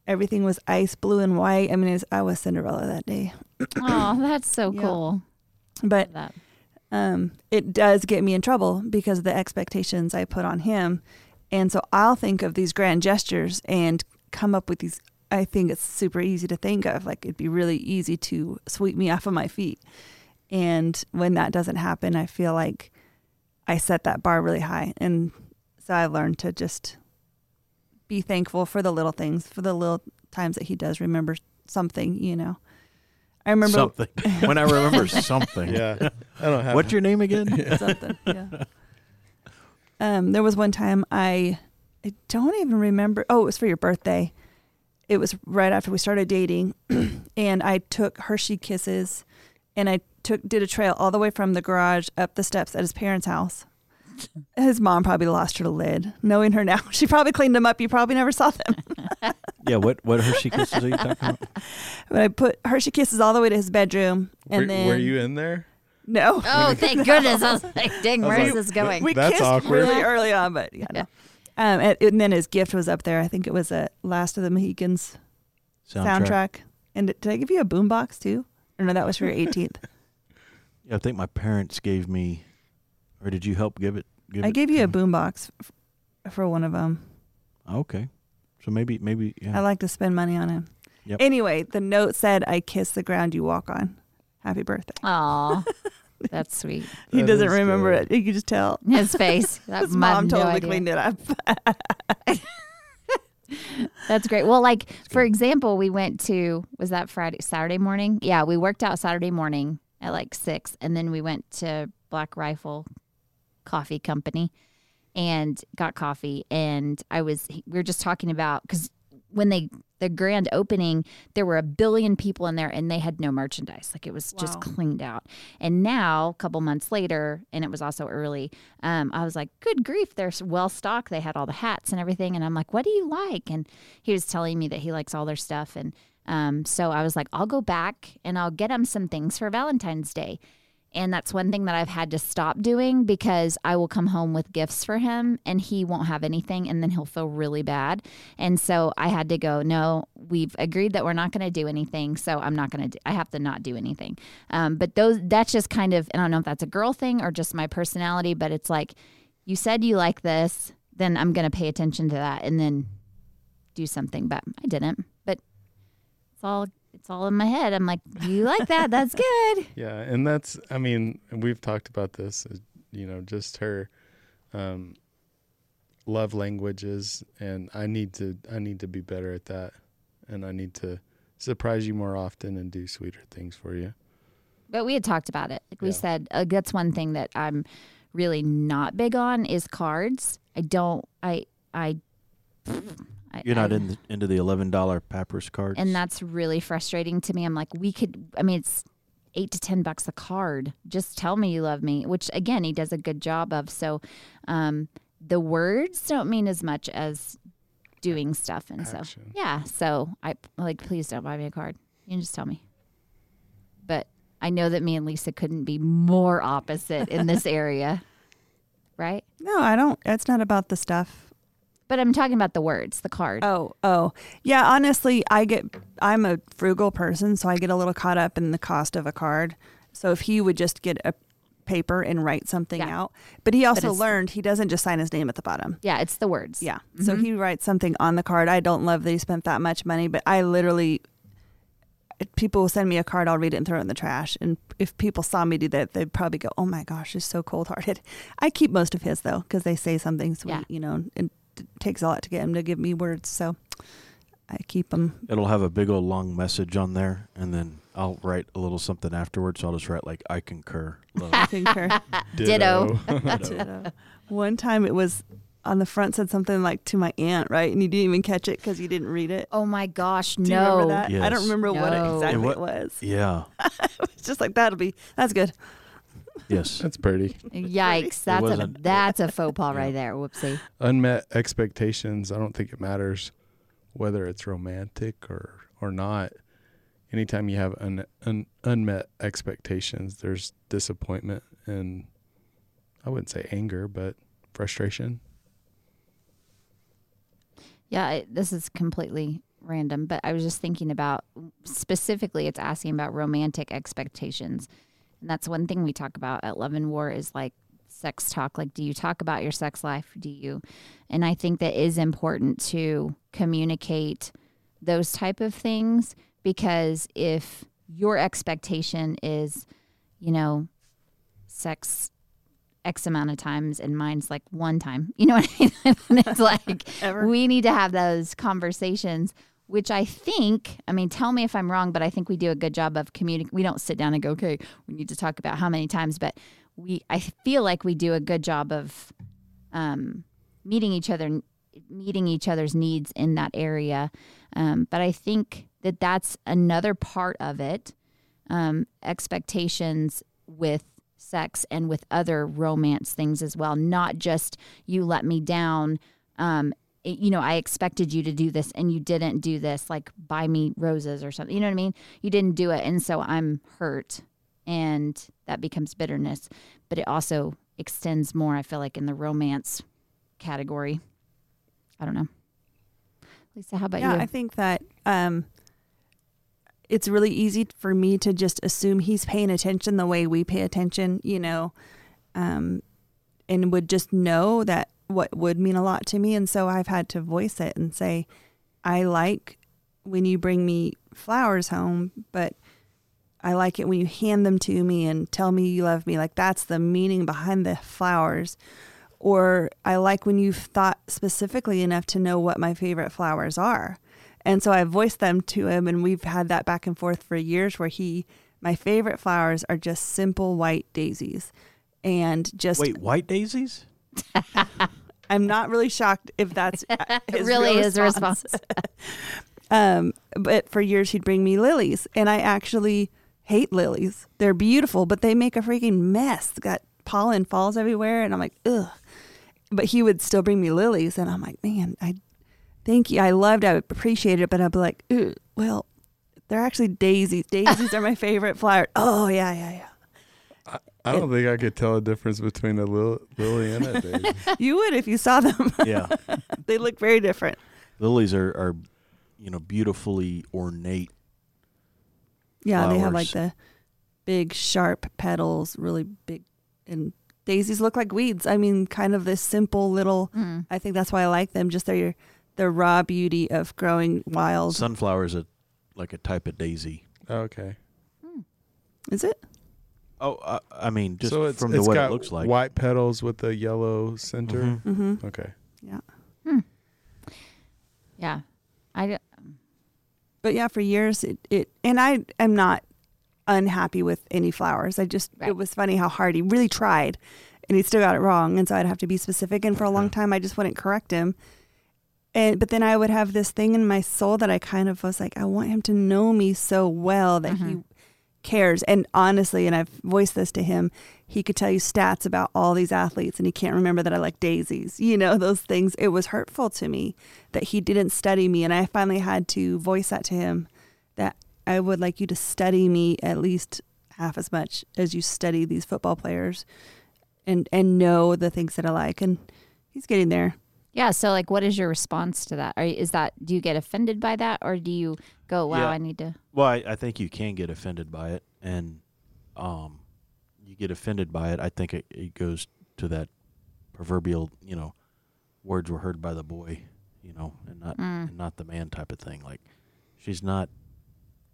everything was ice blue and white. I mean, it's, I was Cinderella that day. Oh, that's so Yeah. cool. But um, it does get me in trouble because of the expectations I put on him. And so I'll think of these grand gestures and come up with these I think it's super easy to think of. Like it'd be really easy to sweep me off of my feet. And when that doesn't happen, I feel like I set that bar really high. And so I learned to just be thankful for the little things, for the little times that he does remember something, you know. I remember something. when I remember something. Yeah, I don't have. What's your name again? something. Yeah. Um, there was one time I, I don't even remember. Oh, it was for your birthday. It was right after we started dating, and I took Hershey Kisses, and I took did a trail all the way from the garage up the steps at his parents' house. His mom probably lost her lid. Knowing her now, she probably cleaned them up. You probably never saw them. yeah. What what Hershey kisses are you talking about? But I put Hershey Kisses all the way to his bedroom, and were, then were you in there? no. Oh, thank goodness! I was like, "Dang, I was where's like, this going?" We That's kissed awkward. really early on, but yeah. no. Um, and, and then his gift was up there. I think it was a Last of the Mohicans soundtrack. And did I give you a boombox too? Or no, that was for your 18th. Yeah, I think my parents gave me, or did you help give it? Give I it gave you a boombox f- for one of them. Okay, so maybe maybe yeah. I like to spend money on him. Yep. Anyway, the note said, "I kiss the ground you walk on." Happy birthday. Aw, that's sweet. He That doesn't is remember good. it. You can just tell. His face. That His I have mom no totally idea. cleaned it up. That's great. Well, like for example, we went to was that Friday, Saturday morning? Yeah, we worked out Saturday morning at like six, and then we went to Black Rifle Coffee Company and got coffee. And I was we were just talking about because when they the grand opening, there were a billion people in there, and they had no merchandise. Like it was just cleaned out. And now, a couple months later, and it was also early, um, I was like, good grief, they're well stocked. They had all the hats and everything. And I'm like, what do you like? And he was telling me that he likes all their stuff. And um, so I was like, I'll go back and I'll get him some things for Valentine's Day. And that's one thing that I've had to stop doing because I will come home with gifts for him and he won't have anything and then he'll feel really bad. And so I had to go, no, we've agreed that we're not going to do anything. So I'm not going to I have to not do anything. Um, but those, that's just kind of, I don't know if that's a girl thing or just my personality, but it's like, you said you like this, then I'm going to pay attention to that and then do something. But I didn't. But it's all, it's all in my head. I'm like, you like that? That's good. Yeah, and that's I mean, we've talked about this, uh, you know, just her um love languages and I need to I need to be better at that and I need to surprise you more often and do sweeter things for you. But we had talked about it. Like we said, uh, that's one thing that I'm really not big on is cards. I don't. I. I. I You're not I- in the, into the eleven dollar Papyrus cards. and that's really frustrating to me. I'm like, we could. I mean, it's eight to ten bucks a card. Just tell me you love me, which again, he does a good job of. So, um, the words don't mean as much as doing stuff, and so yeah. So I like, please don't buy me a card. You can just tell me. But I know that me and Lisa couldn't be more opposite in this area, right? No, I don't. It's not about the stuff. But I'm talking about the words, the card. Oh, oh, yeah. Honestly, I get. I'm a frugal person, so I get a little caught up in the cost of a card. So if he would just get a paper and write something Yeah. out, but he also it's- learned he doesn't just sign his name at the bottom. Yeah, it's the words. Yeah. Mm-hmm. So he writes something on the card. I don't love that he spent that much money, but I literally, people will send me a card, I'll read it and throw it in the trash. And if people saw me do that, they'd probably go, oh my gosh, he's so cold hearted. I keep most of his though, because they say something sweet, Yeah. you know, and takes a lot to get him to give me words. So I keep them. It'll have a big old long message on there, and then I'll write a little something afterwards. So I'll just write like I concur. Love. I concur. Ditto. Ditto. One time it was on the front said something like to my aunt, right? And you didn't even catch it because you didn't read it. Oh my gosh, Do you no. remember that? I don't remember what No. exactly And what- it was. yeah. It's just like that'll be that's good. Yes. That's pretty. Yikes, that's a wasn't- that's a faux pas Yeah. right there. Whoopsie. Unmet expectations, I don't think it matters whether it's romantic or or not. Anytime you have un, un, unmet expectations, there's disappointment and I wouldn't say anger, but frustration. Yeah, I, this is completely random, but I was just thinking about specifically it's asking about romantic expectations. And that's one thing we talk about at Love and War is like sex talk. Like, do you talk about your sex life? Do you? And I think that is important to communicate. those type of things because if your expectation is, you know, sex X amount of times and mine's like one time, you know what I mean? it's like Ever. we need to have those conversations which I think, I mean, tell me if I'm wrong, but I think we do a good job of communicating. We don't sit down and go, okay, we need to talk about how many times, but we, I feel like we do a good job of um, meeting each other, meeting each other's needs in that area. Um, but I think that that's another part of it. Um, expectations with sex and with other romance things as well, not just you let me down. Um, you know, I expected you to do this and you didn't do this, like buy me roses or something. You know what I mean? You didn't do it. And so I'm hurt and that becomes bitterness. But it also extends more, I feel like, in the romance category. I don't know. Lisa, how about you? yeah, you? I think that um, it's really easy for me to just assume he's paying attention the way we pay attention, you know, um, and would just know that what would mean a lot to me. And so I've had to voice it and say, I like when you bring me flowers home, but I like it when you hand them to me and tell me you love me. Like that's the meaning behind the flowers. Or I like when you've thought specifically enough to know what my favorite flowers are. And so I voiced them to him, and we've had that back and forth for years where he, my favorite flowers are just simple white daisies. And just, Wait, white daisies? I'm not really shocked if that's his really real his response. um, but for years he'd bring me lilies, and I actually hate lilies. They're beautiful, but they make a freaking mess. Got pollen falls everywhere, and I'm like, ugh. But he would still bring me lilies, and I'm like, man, I thank you. I loved, I appreciated it, but I'd be like, Ugh, well, they're actually daisies. Daisies are my favorite flower. Oh yeah, yeah, yeah. I don't think I could tell a difference between a lil- lily and a daisy. You would if you saw them. Yeah. they look very different. Lilies are, are, you know, beautifully ornate. Yeah, they have like the big sharp petals, really big, and daisies look like weeds. I mean, kind of this simple little. Mm. I think that's why I like them. Just their the raw beauty of growing wild. Sunflower is a like a type of daisy. Okay. Is it? Oh, I, I mean, just so it's, from it's the what got it looks like. white petals with a yellow center. Mhm. Mm-hmm. Okay. Yeah. Yeah. I, But yeah, for years it, it and I am not unhappy with any flowers. I just Right. it was funny how hard he really tried, and he still got it wrong. And so I'd have to be specific. And for a long time, I just wouldn't correct him. And but then I would have this thing in my soul that I kind of was like, I want him to know me so well that he Mhm. Cares. And honestly, and I've voiced this to him, he could tell you stats about all these athletes and he can't remember that I like daisies. You know, those things. It was hurtful to me that he didn't study me. And I finally had to voice that to him that I would like you to study me at least half as much as you study these football players and and know the things that I like. And he's getting there. Yeah. So, like, what is your response to that? Are, is that, do you get offended by that or do you go, wow, Yeah. I need to? Well, I, I think you can get offended by it, and um, you get offended by it. I think it, it goes to that proverbial, you know, words were heard by the boy, you know, and not Mm. and not the man type of thing. Like, she's not.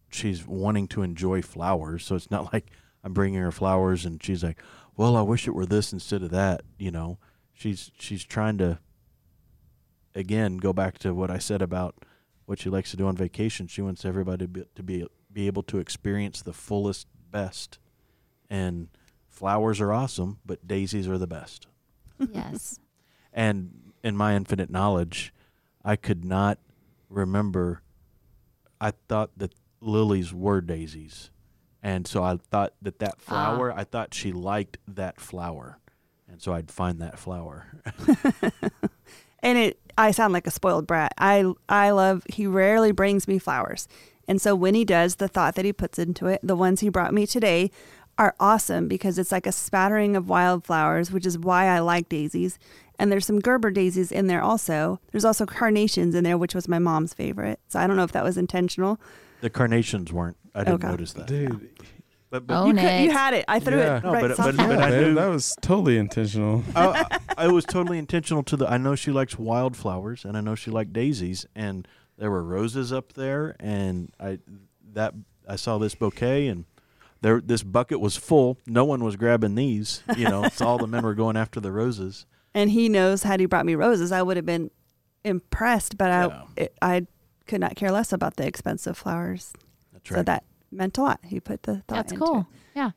She's wanting to enjoy flowers, so it's not like I'm bringing her flowers and she's like, "Well, I wish it were this instead of that." You know, she's she's trying to. Again, go back to what I said about what she likes to do on vacation. She wants everybody to be, to be be able to experience the fullest best. And flowers are awesome, but daisies are the best. Yes. And in my infinite knowledge, I could not remember. I thought that lilies were daisies, and so I thought that that ah. flower. I thought she liked that flower, and so I'd find that flower. and it I sound like a spoiled brat. I I love he rarely brings me flowers. And so when he does, the thought that he puts into it, the ones he brought me today are awesome because it's like a spattering of wildflowers, which is why I like daisies. And there's some Gerber daisies in there also. There's also carnations in there, which was my mom's favorite. So I don't know if that was intentional. the carnations weren't. I didn't Okay. notice that. Dude. But, but Own you, could, you had it. I threw Yeah. it No, right. but- soft but- I man, knew- that was totally intentional. I, I, I was totally intentional to the. I know she likes wildflowers, and I know she liked daisies, and there were roses up there, and I that I saw this bouquet and. There, this bucket was full. No one was grabbing these. You know, it's all the men were going after the roses. And he knows had he brought me roses, I would have been impressed, but Yeah. I it, I could not care less about the expensive flowers. That's So that meant a lot. He put the thought That's into cool. it. Yeah.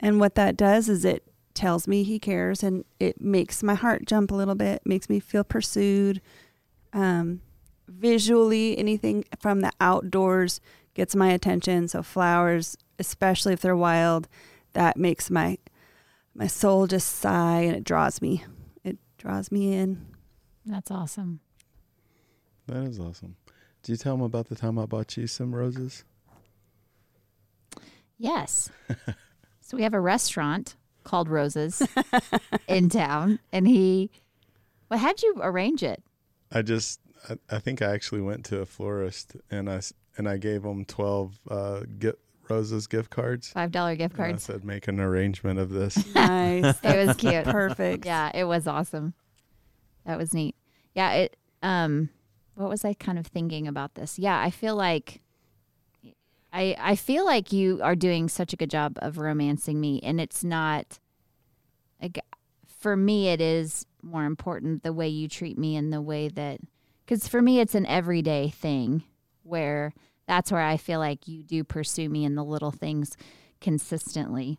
And what that does is it tells me he cares and it makes my heart jump a little bit, makes me feel pursued. Um, visually, anything from the outdoors gets my attention. So flowers, especially if they're wild, that makes my my soul just sigh and it draws me. It draws me in. That's awesome. That is awesome. Did you tell him about the time I bought you some roses? Yes. so we have a restaurant called Roses in town, and he. Well, how'd you arrange it? I just, I, I think I actually went to a florist and I and I gave him twelve uh, gi- roses gift cards. Five dollar gift cards. And I said, make an arrangement of this. Nice. It was cute. Perfect. Yeah, it was awesome. That was neat. Yeah, it um what was I kind of thinking about this? Yeah, I feel like I I feel like you are doing such a good job of romancing me and it's not like for me it is more important the way you treat me and the way that cuz for me it's an everyday thing where that's where I feel like you do pursue me in the little things consistently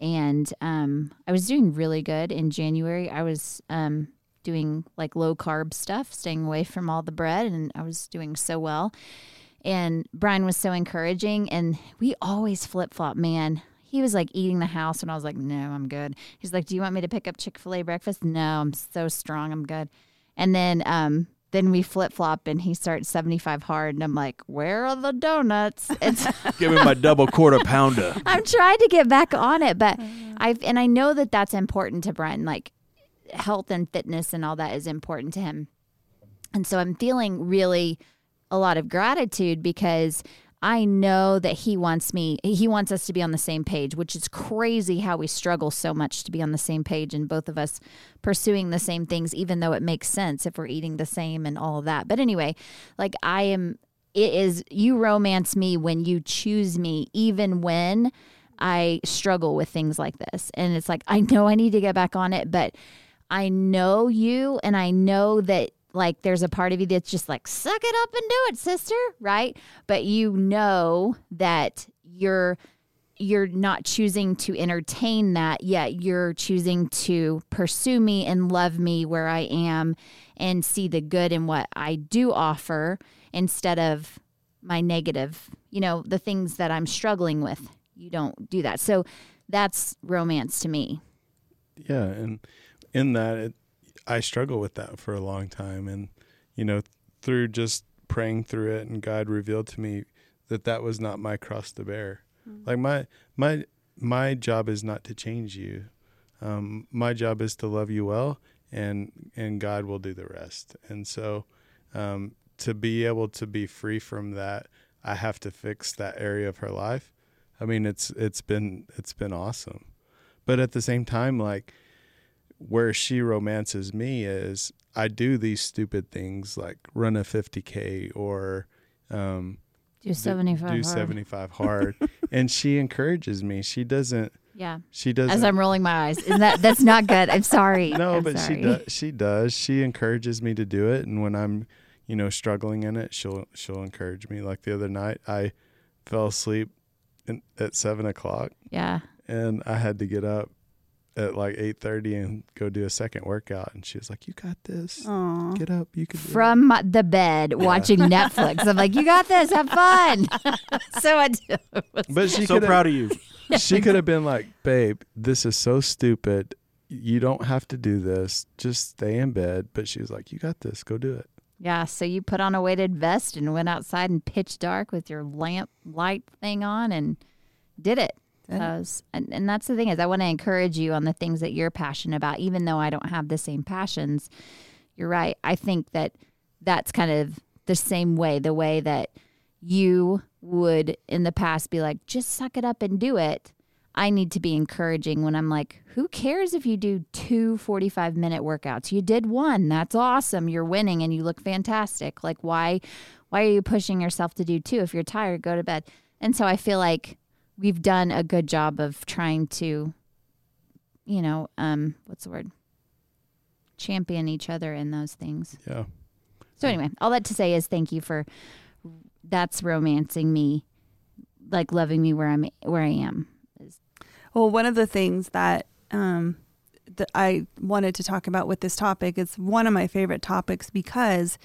and um, I was doing really good in January. I was um, doing like low carb stuff, staying away from all the bread, and I was doing so well. And Brian was so encouraging, and we always flip flop, man. He was like eating the house, and I was like, "No, I'm good." He's like, "Do you want me to pick up Chick Fil A breakfast?" No, I'm so strong, I'm good. And then um, then we flip flop, and he starts 75 hard, and I'm like, "Where are the donuts?" It's Give me my double quarter pounder. I'm trying to get back on it, but I've and I know that that's important to Brian. Like health and fitness and all that is important to him, and so I'm feeling really a lot of gratitude because I know that he wants me. He wants us to be on the same page, which is crazy how we struggle so much to be on the same page and both of us pursuing the same things, even though it makes sense if we're eating the same and all of that. But anyway, like I am it is you romance me when you choose me even when I struggle with things like this. And it's like I know I need to get back on it, but I know you and I know that like there's a part of you that's just like suck it up and do it, sister, right? But you know that you're you're not choosing to entertain that yet you're choosing to pursue me and love me where I am and see the good in what I do offer instead of my negative, you know, the things that I'm struggling with. You don't do that. So that's romance to me. Yeah, and in that, it, I struggled with that for a long time, and you know, through just praying through it, and God revealed to me that that was not my cross to bear. Like my my my job is not to change you. Um, my job is to love you well, and and God will do the rest. And so, um, to be able to be free from that, I have to fix that area of her life. I mean, it's it's been it's been awesome, but at the same time, like where she romances me is I do these stupid things like run a 50k or um, Do 75 do hard. 75 hard, and she encourages me. She doesn't. Yeah. She doesn't. As I'm rolling my eyes. Isn't that that's not good. I'm sorry. no, I'm but sorry. she does. She does. She encourages me to do it, and when I'm, you know, struggling in it, she'll she'll encourage me. Like the other night, I fell asleep in, at seven o'clock, Yeah. and I had to get up at like eight thirty and go do a second workout. And she was like, "You got this. Aw. Get up. You can." do it." From my- the bed watching Netflix. I'm like, you got this. Have fun. so I do. But she so proud of you. she could have been like, "Babe, this is so stupid. You don't have to do this. Just stay in bed." But she was like, "You got this. Go do it." Yeah. So you put on a weighted vest and went outside in pitch dark with your lamp light thing on and did it. And, and that's the thing is I want to encourage you on the things that you're passionate about, even though I don't have the same passions. You're right. I think that that's kind of the same way, the way that you would in the past be like, just suck it up and do it. I need to be encouraging when I'm like, who cares if you do two 45 minute workouts? You did one. That's awesome. You're winning and you look fantastic. Like why why are you pushing yourself to do two? If you're tired, go to bed. And so I feel like we've done a good job of trying to you know, um what's the word? champion each other in those things. Yeah. So anyway, all that to say is thank you for that's romancing me, like loving me where I'm where I am. Well, one of the things that um, that I wanted to talk about with this topic is one of my favorite topics because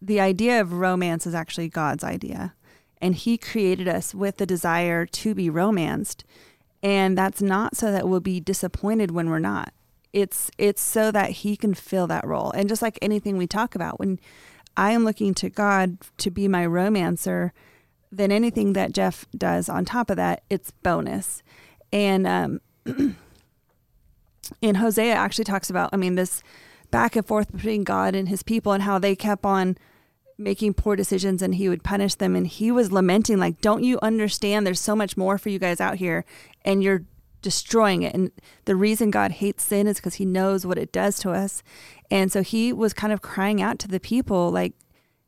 the idea of romance is actually God's idea, and He created us with the desire to be romanced, and that's not so that we'll be disappointed when we're not. It's it's so that He can fill that role, and just like anything we talk about, when I am looking to God to be my romancer, then anything that Jeff does on top of that, it's bonus. And um, in Hosea actually talks about, I mean, this back and forth between God and his people and how they kept on making poor decisions and he would punish them. And he was lamenting, like, don't you understand? There's so much more for you guys out here and you're destroying it. And the reason God hates sin is because he knows what it does to us. And so he was kind of crying out to the people, like,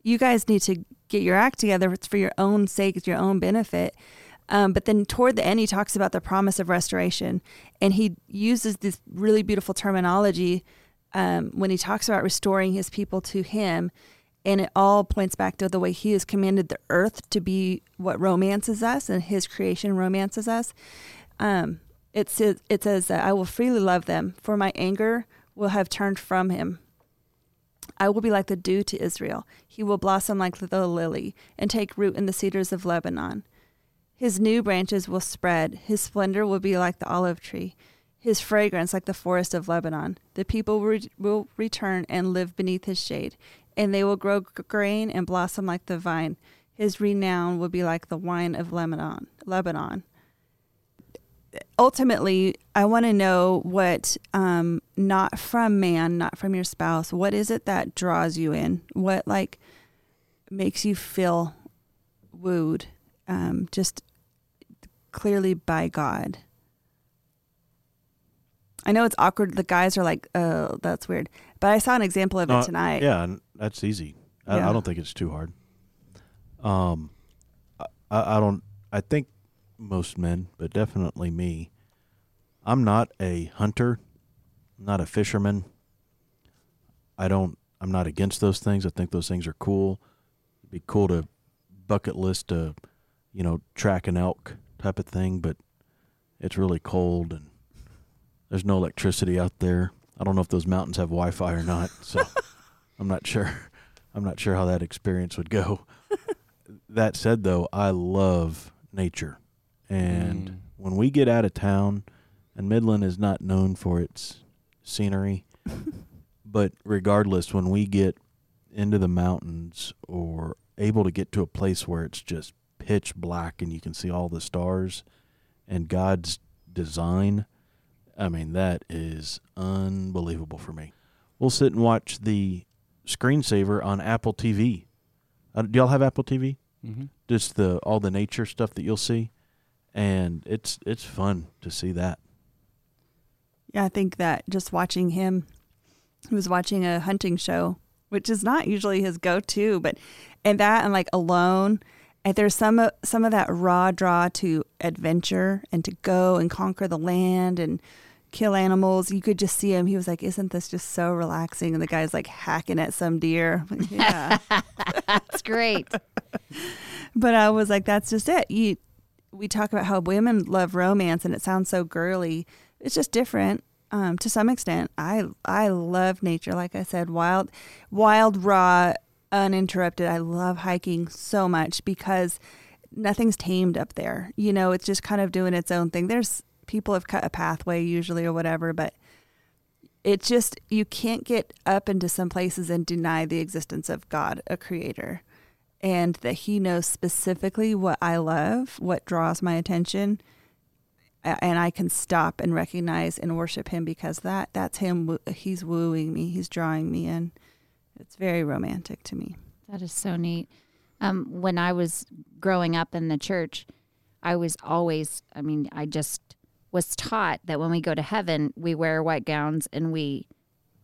you guys need to get your act together. It's for your own sake, it's your own benefit. Um, but then toward the end, he talks about the promise of restoration. And he uses this really beautiful terminology um, when he talks about restoring his people to him. And it all points back to the way he has commanded the earth to be what romances us and his creation romances us. Um, it says, it says that I will freely love them, for my anger will have turned from him. I will be like the dew to Israel. He will blossom like the lily and take root in the cedars of Lebanon. His new branches will spread. His splendor will be like the olive tree, his fragrance like the forest of Lebanon. The people will, re- will return and live beneath his shade, and they will grow grain and blossom like the vine. His renown will be like the wine of Lebanon. Lebanon ultimately, I want to know what, um, not from man, not from your spouse, what is it that draws you in? What, like, makes you feel wooed, um, just clearly by God? I know it's awkward. The guys are like, "Oh, that's weird," but I saw an example of it tonight. Yeah, that's easy. I, Yeah. I don't think it's too hard. Um, I, I don't. I think most men, but definitely me. I'm not a hunter. I'm not a fisherman. I don't. I'm not against those things. I think those things are cool. It'd be cool to bucket list a, you know, track an elk type of thing, but it's really cold and there's no electricity out there. I don't know if those mountains have Wi-Fi or not, so I'm not sure. I'm not sure how that experience would go. that said, though, I love nature, and Mm. when we get out of town, and Midland is not known for its scenery, but regardless, when we get into the mountains or able to get to a place where it's just pitch black and you can see all the stars and God's design, I mean, that is unbelievable for me. We'll sit and watch the screensaver on Apple TV. Uh, do y'all have Apple TV? Mm-hmm. Just the all the nature stuff that you'll see, and it's it's fun to see that. Yeah, I think that just watching him, he was watching a hunting show, which is not usually his go-to, but and that and like alone, and there's some of some of that raw draw to adventure and to go and conquer the land and kill animals. You could just see him. He was like, "Isn't this just so relaxing?" And the guy's like hacking at some deer. Like, yeah, That's great. but I was like, "That's just it." You, we talk about how women love romance, and it sounds so girly. It's just different um, to some extent. I I love nature, like I said, wild, wild, raw, uninterrupted. I love hiking so much because nothing's tamed up there. You know, it's just kind of doing its own thing. There's people have cut a pathway usually or whatever, but it's just you can't get up into some places and deny the existence of God, a creator, and that He knows specifically what I love, what draws my attention, and I can stop and recognize and worship Him because that that's Him. He's wooing me. He's drawing me in. It's very romantic to me. That is so neat. Um, when I was growing up in the church, I was always, I mean, I just was taught that when we go to heaven, we wear white gowns and we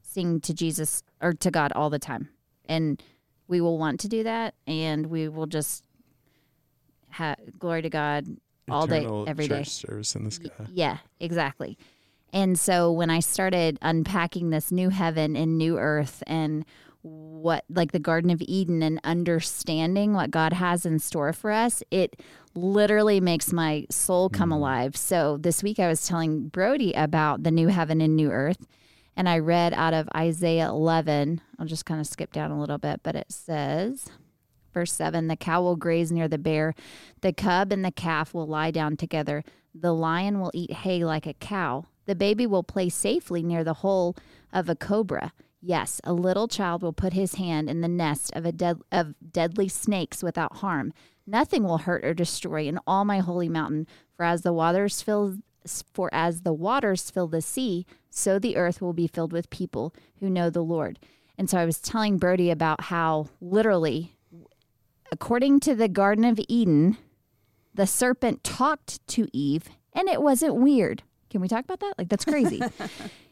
sing to Jesus or to God all the time. And we will want to do that and we will just have glory to God all Eternal day, every day. service in the sky. Yeah, exactly. And so when I started unpacking this new heaven and new earth and what like the Garden of Eden and understanding what God has in store for us, it literally makes my soul come mm. alive. So this week I was telling Brody about the new heaven and new earth. And I read out of Isaiah 11. I'll just kind of skip down a little bit, but it says, verse 7 The cow will graze near the bear, the cub and the calf will lie down together, the lion will eat hay like a cow, the baby will play safely near the hole of a cobra. Yes, a little child will put his hand in the nest of a dead, of deadly snakes without harm. Nothing will hurt or destroy in all my holy mountain, for as the waters fill for as the waters fill the sea, so the earth will be filled with people who know the Lord. And so I was telling Brody about how literally according to the Garden of Eden, the serpent talked to Eve and it wasn't weird. Can we talk about that? Like, that's crazy.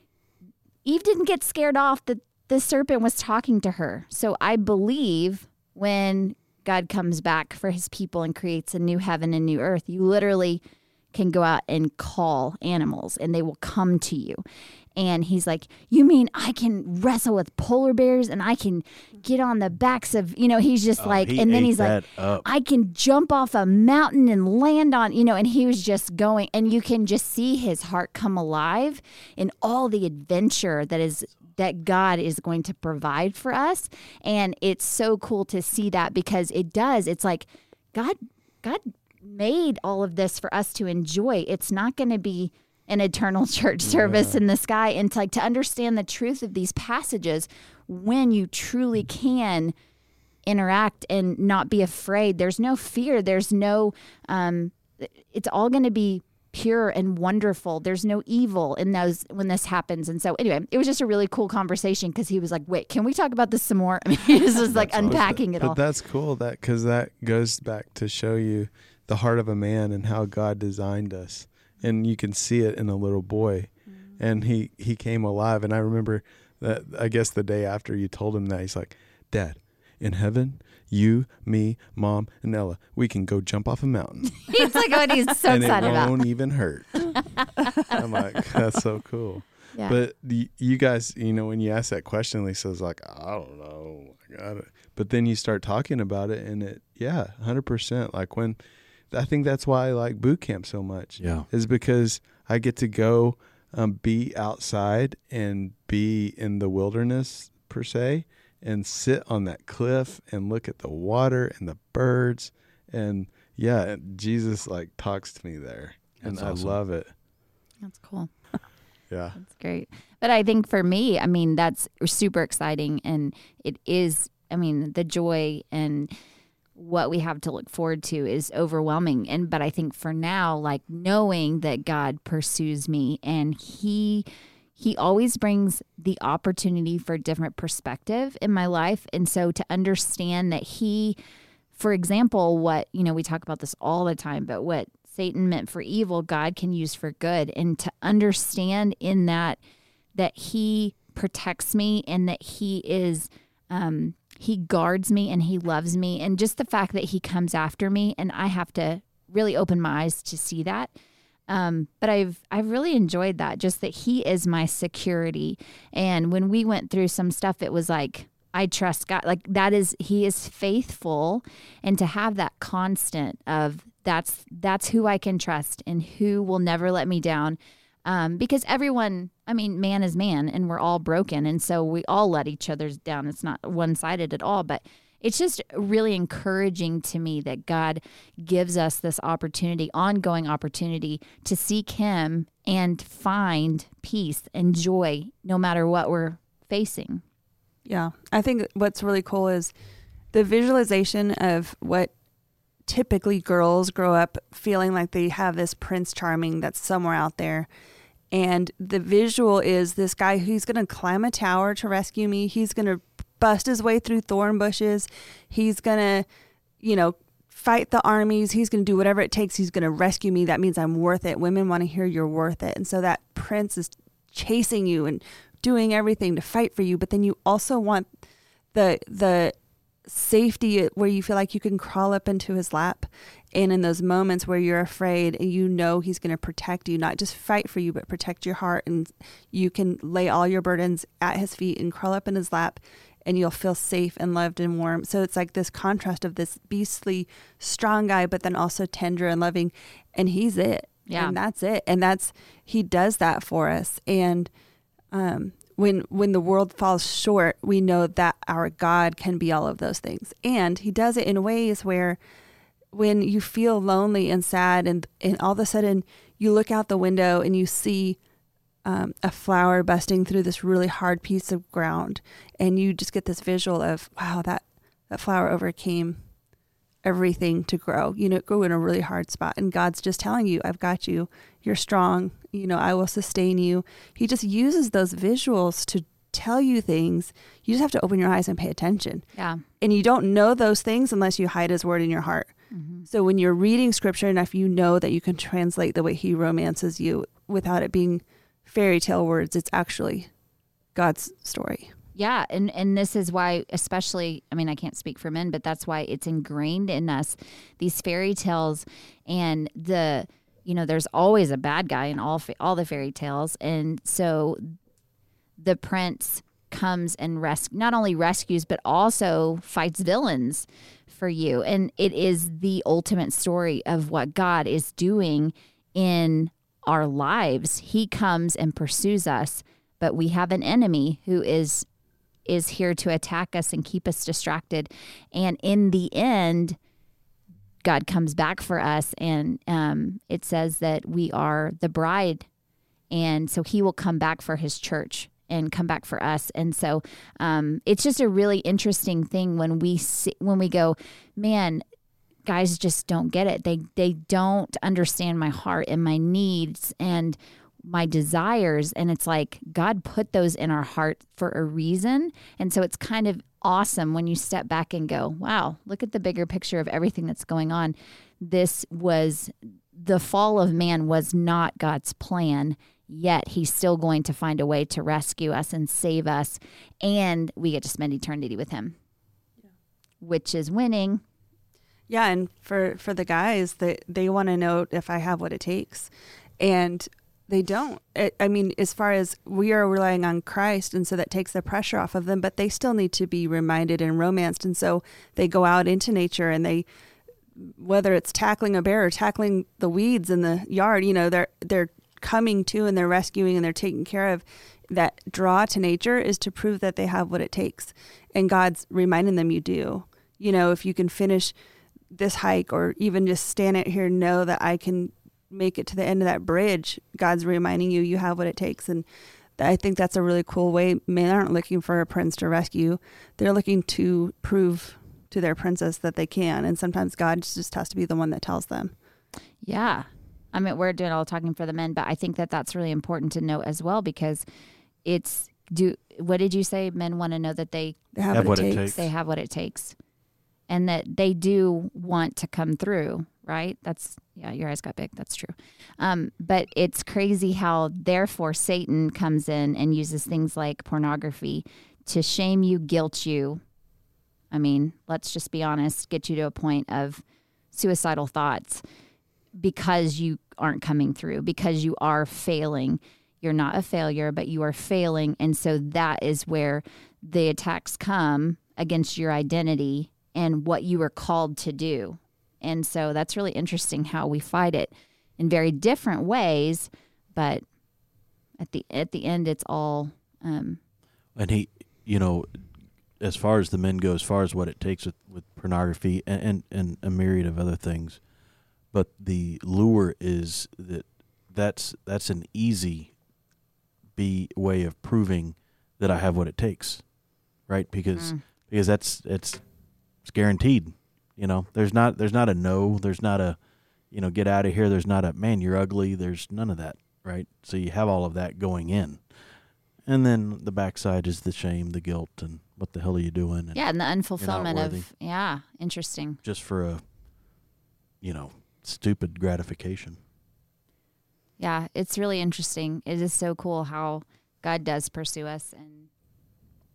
Eve didn't get scared off that the serpent was talking to her. So I believe when God comes back for his people and creates a new heaven and new earth, you literally can go out and call animals and they will come to you. And he's like, You mean I can wrestle with polar bears and I can get on the backs of, you know, he's just Oh, like, he and then he's like, up. I can jump off a mountain and land on, you know, and he was just going, and you can just see his heart come alive in all the adventure that is that God is going to provide for us. And it's so cool to see that because it does. It's like God, God made all of this for us to enjoy. It's not going to be an eternal church service in the sky. And to, like to understand the truth of these passages when you truly can interact and not be afraid. There's no fear. There's no, um, it's all going to be pure and wonderful. There's no evil in those when this happens. And so, anyway, it was just a really cool conversation because he was like, "Wait, can we talk about this some more?" I mean, he was just like unpacking it all but that's cool that because that goes back to show you the heart of a man and how God designed us, and you can see it in a little boy, mm-hmm. and he he came alive. And I remember that I guess the day after you told him that he's like, Dad, in heaven, you, me, mom, and Ella, we can go jump off a mountain, He's like, "Oh, he's so and it excited about." won't even hurt. I'm like, that's so cool. Yeah. But the, you guys, you know, when you ask that question, Lisa was like, I don't know. I got it. But then you start talking about it, and it, yeah, 100%. Like when, I think that's why I like boot camp so much, Yeah. is because I get to go um, be outside and be in the wilderness, per se, and sit on that cliff and look at the water and the birds. And yeah, Jesus like talks to me there. And That's I awesome. love it. That's cool. Yeah. That's great. But I think for me, I mean, that's super exciting. And it is, I mean, the joy and what we have to look forward to is overwhelming. And, but I think for now, like knowing that God pursues me and He, he always brings the opportunity for different perspective in my life. And so to understand that he, for example, what, you know, we talk about this all the time, but what Satan meant for evil, God can use for good. And to understand in that, that he protects me and that he is, um, he guards me and he loves me. And just the fact that he comes after me and I have to really open my eyes to see that. Um, but I've I've really enjoyed that, just that he is my security. And when we went through some stuff, it was like I trust God. Like that is He is faithful, and to have that constant of that's that's who I can trust and who will never let me down. Um, because everyone, I mean, man is man, and we're all broken, and so we all let each other's down. It's not one sided at all, but it's just really encouraging to me that God gives us this opportunity, ongoing opportunity to seek Him and find peace and joy no matter what we're facing. Yeah. I think what's really cool is the visualization of what typically girls grow up feeling like they have this prince charming that's somewhere out there. And the visual is this guy who's going to climb a tower to rescue me. He's going to bust his way through thorn bushes. He's going to, you know, fight the armies. He's going to do whatever it takes. He's going to rescue me. That means I'm worth it. Women want to hear you're worth it. And so that prince is chasing you and doing everything to fight for you, but then you also want the the safety where you feel like you can crawl up into his lap and in those moments where you're afraid and you know he's going to protect you not just fight for you but protect your heart. And you can lay all your burdens at his feet and crawl up in his lap and you'll feel safe and loved and warm. So it's like this contrast of this beastly strong guy but then also tender and loving. And he's it. Yeah. and that's it. And that's he does that for us. And um, when when the world falls short, we know that our God can be all of those things, and He does it in ways where, when you feel lonely and sad, and and all of a sudden you look out the window and you see um, a flower busting through this really hard piece of ground, and you just get this visual of wow that that flower overcame everything to grow. You know, it grew in a really hard spot, and God's just telling you, "I've got you. You're strong. You know, I will sustain you." He just uses those visuals to tell you things. You just have to open your eyes and pay attention. Yeah. And you don't know those things unless you hide His word in your heart. Mm-hmm. So when you're reading Scripture enough, you know that you can translate the way He romances you without it being fairy tale words. It's actually God's story. Yeah, and and this is why, especially, I mean, I can't speak for men, but that's why it's ingrained in us these fairy tales, and the you know, there's always a bad guy in all all the fairy tales, and so the prince comes and res- not only rescues but also fights villains for you, and it is the ultimate story of what God is doing in our lives. He comes and pursues us, but we have an enemy who is is here to attack us and keep us distracted. And in the end, God comes back for us, and um, it says that we are the bride, and so He will come back for His church and come back for us. And so um, it's just a really interesting thing when we see, when we go, man. Guys just don't get it. They they don't understand my heart and my needs and my desires and it's like God put those in our heart for a reason and so it's kind of awesome when you step back and go wow look at the bigger picture of everything that's going on this was the fall of man was not God's plan yet he's still going to find a way to rescue us and save us and we get to spend eternity with him. Which is winning. Yeah, and for for the guys that they want to know if I have what it takes, and they don't. It, I mean, as far as we are relying on Christ, and so that takes the pressure off of them, but they still need to be reminded and romanced, and so they go out into nature and they, whether it's tackling a bear or tackling the weeds in the yard, you know, they're they're coming to and they're rescuing and they're taking care of. That draw to nature is to prove that they have what it takes, and God's reminding them you do. You know, if you can finish this hike or even just stand out here know that I can make it to the end of that bridge. God's reminding you you have what it takes. And I think that's a really cool way. Men aren't looking for a prince to rescue. They're looking to prove to their princess that they can. And sometimes God just has to be the one that tells them. Yeah. I mean, we're doing all the talking for the men, but I think that that's really important to note as well because it's do what did you say? Men want to know that they They have, Have what, what it it takes. takes. they have what it takes and that they do want to come through, right? That's yeah, your eyes got big. That's true. Um, but it's crazy how therefore Satan comes in and uses things like pornography to shame you, guilt you. I mean, let's just be honest, get you to a point of suicidal thoughts because you aren't coming through, because you are failing. You're not a failure, but you are failing. And so that is where the attacks come against your identity and what you were called to do. And so that's really interesting how we fight it in very different ways, but at the at the end it's all um, and he you know as far as the men go as far as what it takes with, with pornography and, and, and a myriad of other things but the lure is that that's that's an easy be way of proving that I have what it takes right because Mm. because that's it's it's guaranteed you know there's not there's not a no there's not a you know get out of here there's not a man you're ugly there's none of that right so you have all of that going in and then the backside is the shame, the guilt, and what the hell are you doing? And yeah, and the unfulfillment of yeah, interesting. Just for a you know, stupid gratification. Yeah, it's really interesting. It is so cool how God does pursue us and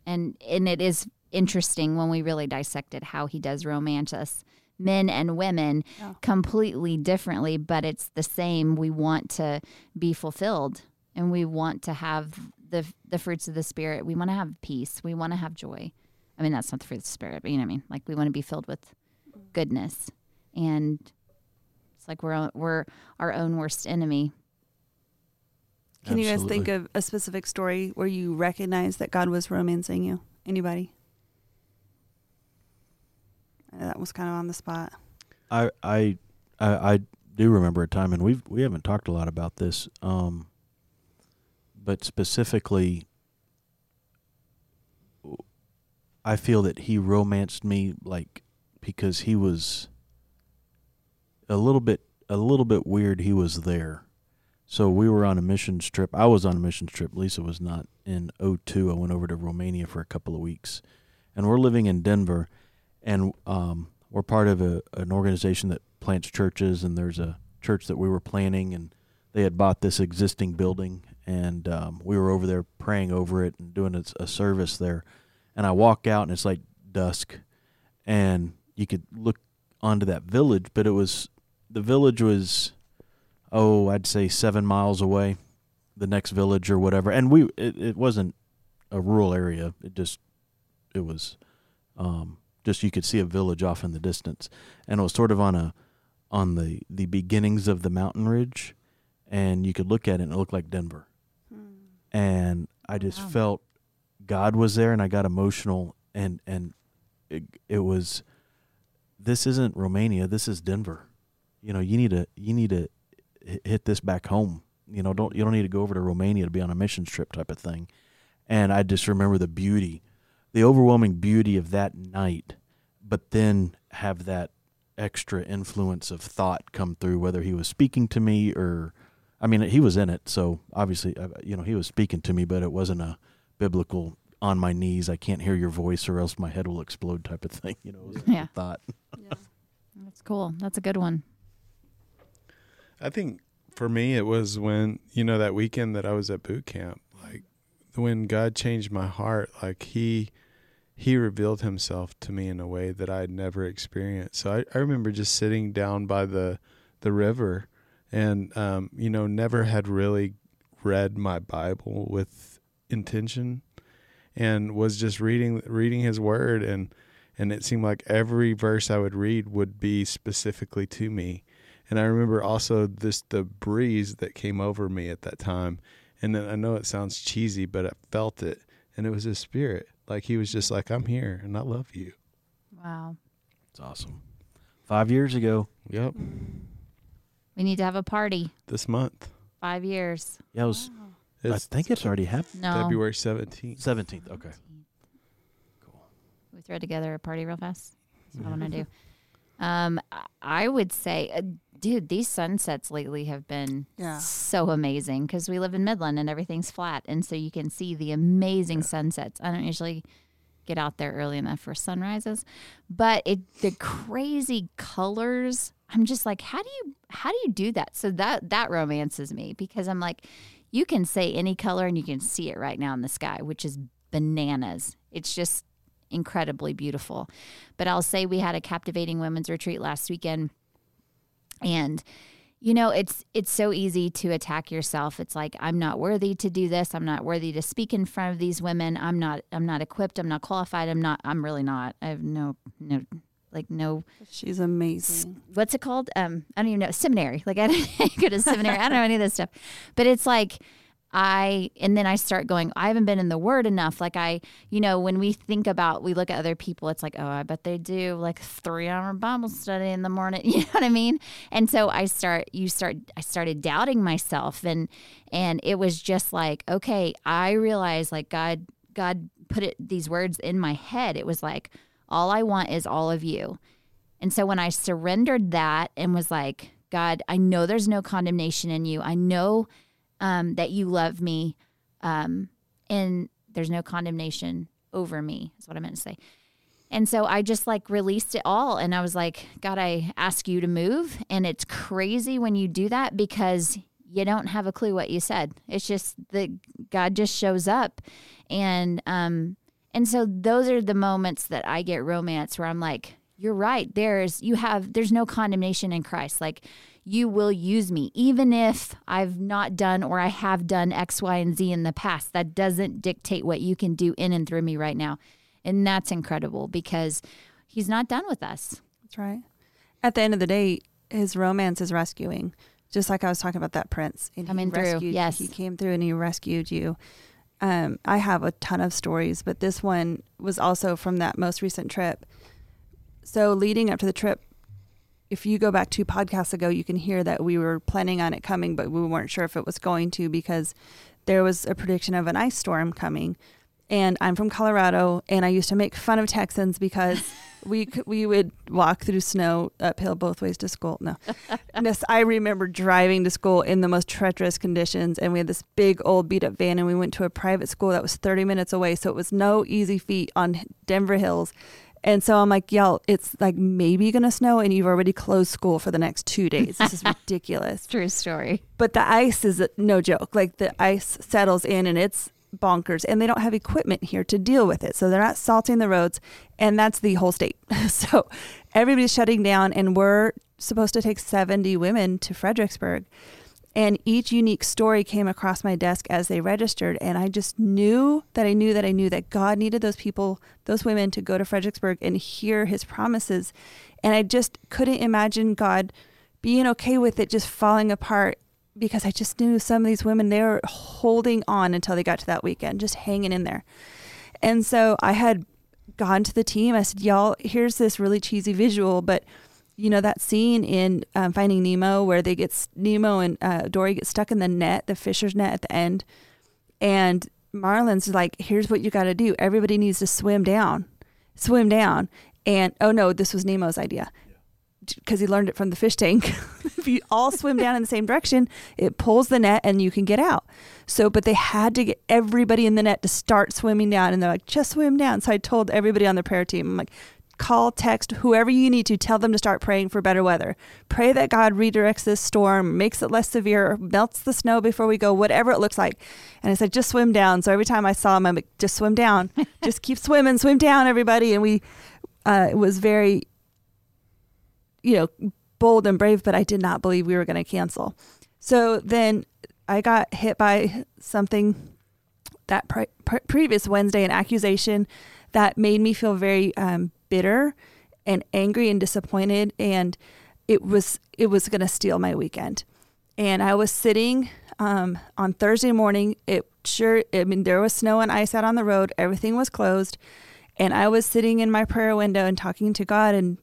and and it is interesting when we really dissect it how he does romance us men and women Yeah. completely differently but it's the same we want to be fulfilled and we want to have the the fruits of the spirit we want to have peace we want to have joy i mean that's not the fruit of the spirit but you know what i mean like we want to be filled with goodness and it's like we're we're our own worst enemy Can you guys think of a specific story where you recognize that God was romancing you? Anybody? Uh, That was kind of on the spot. I I I, I do remember a time, and we've we haven't talked a lot about this, um, but specifically, I feel that he romanced me like because he was a little bit a little bit weird. He was there, so we were on a missions trip. I was on a missions trip. Lisa was not. In 02, I went over to Romania for a couple of weeks, and we're living in Denver, and um, we're part of a, an organization that plants churches, and there's a church that we were planning, and they had bought this existing building, and um, we were over there praying over it and doing a, a service there. And I walk out, and it's like dusk, and you could look onto that village, but it was the village was, oh, I'd say seven miles away, the next village or whatever, and we it, it wasn't a rural area. It just it was um, just you could see a village off in the distance, and it was sort of on a on the the beginnings of the mountain ridge, and you could look at it and it looked like Denver, and I just Wow. felt God was there, and I got emotional, and and it, it was this isn't Romania, this is Denver. You know, you need to you need to hit this back home. You know, don't you don't need to go over to Romania to be on a missions trip type of thing. And I just remember the beauty, the overwhelming beauty of that night, but then have that extra influence of thought come through, whether he was speaking to me or, I mean, he was in it, so obviously, uh, you know, he was speaking to me, but it wasn't a biblical on my knees, I can't hear your voice or else my head will explode type of thing. You know, it was like a Yeah. thought. that's cool that's a good one I think for me, it was when, you know, that weekend that I was at boot camp, like when God changed my heart, like he, he revealed himself to me in a way that I'd never experienced. So I, I remember just sitting down by the, the river and, um, you know, never had really read my Bible with intention and was just reading, reading his word. And, and it seemed like every verse I would read would be specifically to me. And I remember also this the breeze that came over me at that time. And then I know it sounds cheesy, but I felt it. And it was his spirit. Like he was just like, I'm here and I love you. wow It's awesome. Five years ago, Yep. we need to have a party This month. five years yeah, it was. It's I think it's already happened. no February 17th. Seventeenth. Okay. Cool. we throw together a party real fast. That's what I want to do. Um, I- I would say, uh, dude, these sunsets lately have been Yeah. so amazing because we live in Midland and everything's flat, and so you can see the amazing sunsets. I don't usually get out there early enough for sunrises, but it the crazy colors. I'm just like, how do you how do you do that? So that that romances me because I'm like, you can say any color and you can see it right now in the sky, which is bananas. It's just incredibly beautiful. But I'll say we had a captivating women's retreat last weekend and you know it's it's so easy to attack yourself it's like i'm not worthy to do this i'm not worthy to speak in front of these women i'm not i'm not equipped i'm not qualified i'm not i'm really not i have no no like no She's amazing. what's it called? Um, I don't even know seminary. Like I didn't go to seminary. I don't know any of this stuff, but it's like I and then I start going. I haven't been in the Word enough. Like I, you know, when we think about, we look at other people. It's like, oh, I bet they do like three hour Bible study in the morning. You know what I mean? And so I start. You start. I started doubting myself, and and it was just like, okay, I realized like God, God put it these words in my head. It was like. All I want is all of you. And so when I surrendered that and was like, God, I know there's no condemnation in you. I know um, that you love me, um, and there's no condemnation over me. Is what I meant to say. And so I just like released it all. And I was like, God, I ask you to move. And it's crazy when you do that because you don't have a clue what you said. It's just that God just shows up. And, um, and so those are the moments that I get romance where I'm like, you're right. There's, you have, there's no condemnation in Christ. Like, you will use me, even if I've not done or I have done X, Y, and Z in the past. That doesn't dictate what you can do in and through me right now. And that's incredible because he's not done with us. That's right. At the end of the day, his romance is rescuing. Just like I was talking about that prince. And Coming he through, yes. He came through and he rescued you. Um, I have a ton of stories, but this one was also from that most recent trip. So leading up to the trip, if you go back two podcasts ago, you can hear that we were planning on it coming, but we weren't sure if it was going to because there was a prediction of an ice storm coming. And I'm from Colorado, and I used to make fun of Texans because we we would walk through snow uphill both ways to school. No, yes, I remember driving to school in the most treacherous conditions, and we had this big old beat up van, and we went to a private school that was 30 minutes away, so it was no easy feat on Denver hills. And so I'm like, y'all, it's like maybe gonna snow, and you've already closed school for the next two days. This is ridiculous. True story. But the ice is no joke. Like the ice settles in and it's bonkers and they don't have equipment here to deal with it. So they're not salting the roads and that's the whole state. so everybody's shutting down and we're supposed to take 70 women to Fredericksburg. And each unique story came across my desk as they registered. And I just knew that I knew that I knew that God needed those people, those women to go to Fredericksburg and hear his promises. And I just couldn't imagine God being okay with it just falling apart because I just knew some of these women, they were holding on until they got to that weekend, just hanging in there. And so I had gone to the team. I said, Y'all, here's this really cheesy visual, but you know that scene in um, Finding Nemo where they get Nemo and uh, Dory get stuck in the net, the fisher's net at the end, and Marlin's like, "Here's what you got to do. Everybody needs to swim down, swim down." And oh no, this was Nemo's idea because he learned it from the fish tank. if you all swim down in the same direction, it pulls the net and you can get out. So, but they had to get everybody in the net to start swimming down, and they're like, "Just swim down." So I told everybody on the prayer team, I'm like, call, text, whoever you need to, tell them to start praying for better weather. Pray that God redirects this storm, makes it less severe, melts the snow before we go, whatever it looks like. And I said, just swim down. So every time I saw him, I'm like, just swim down. just keep swimming, swim down, everybody. And we, uh, it was very, you know, bold and brave, but I did not believe we were going to cancel. So then I got hit by something that pre- pre- previous Wednesday, an accusation that made me feel very um, bitter and angry and disappointed and it was it was going to steal my weekend. And i was sitting um, on thursday morning it sure i mean there was snow and ice out on the road everything was closed and i was sitting in my prayer window and talking to god and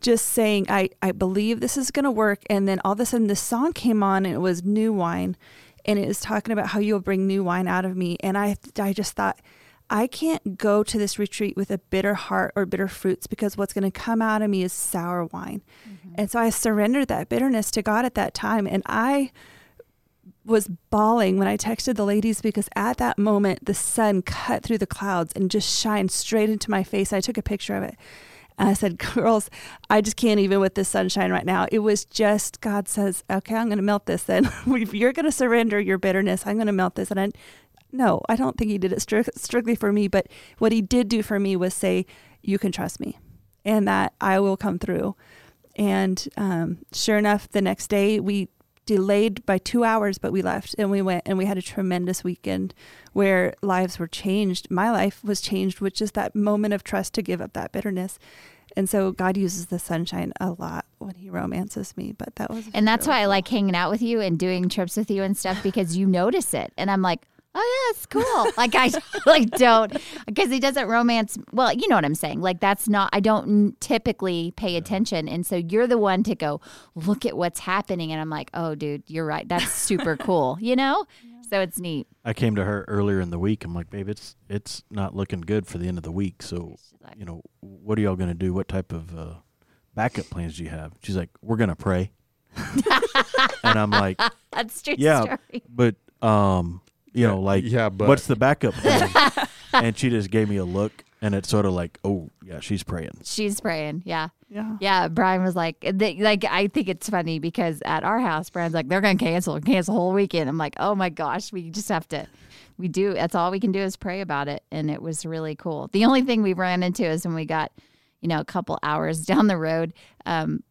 just saying i, I believe this is going to work and then all of a sudden this song came on and it was new wine and it was talking about how you'll bring new wine out of me and i i just thought I can't go to this retreat with a bitter heart or bitter fruits because what's going to come out of me is sour wine. Mm-hmm. And so I surrendered that bitterness to God at that time. And I was bawling when I texted the ladies because at that moment, the sun cut through the clouds and just shined straight into my face. I took a picture of it. And I said, Girls, I just can't even with this sunshine right now. It was just God says, Okay, I'm going to melt this then. if you're going to surrender your bitterness, I'm going to melt this. And I, no, I don't think he did it stri- strictly for me, but what he did do for me was say, "You can trust me, and that I will come through." And um, sure enough, the next day we delayed by two hours, but we left and we went and we had a tremendous weekend where lives were changed. My life was changed with just that moment of trust to give up that bitterness. And so God uses the sunshine a lot when He romances me. But that was, and that's really why I like hanging out with you and doing trips with you and stuff because you notice it, and I'm like, oh yeah, it's cool. like I like don't because he doesn't romance. Well, you know what I'm saying. Like that's not. I don't typically pay attention, and so you're the one to go look at what's happening, and I'm like, oh, dude, you're right. That's super cool. You know. So it's neat. I came to her earlier in the week. I'm like, babe, it's it's not looking good for the end of the week. So, you know, what are y'all gonna do? What type of uh, backup plans do you have? She's like, we're gonna pray. and I'm like, That's true yeah, story. but um, you know, like, yeah, but what's the backup plan? and she just gave me a look, and it's sort of like, oh yeah, she's praying. She's praying. Yeah. Yeah. Yeah, Brian was like, they, like I think it's funny because at our house, Brian's like, they're gonna cancel, cancel the whole weekend. I'm like, oh my gosh, we just have to, we do. That's all we can do is pray about it, and it was really cool. The only thing we ran into is when we got, you know, a couple hours down the road, um,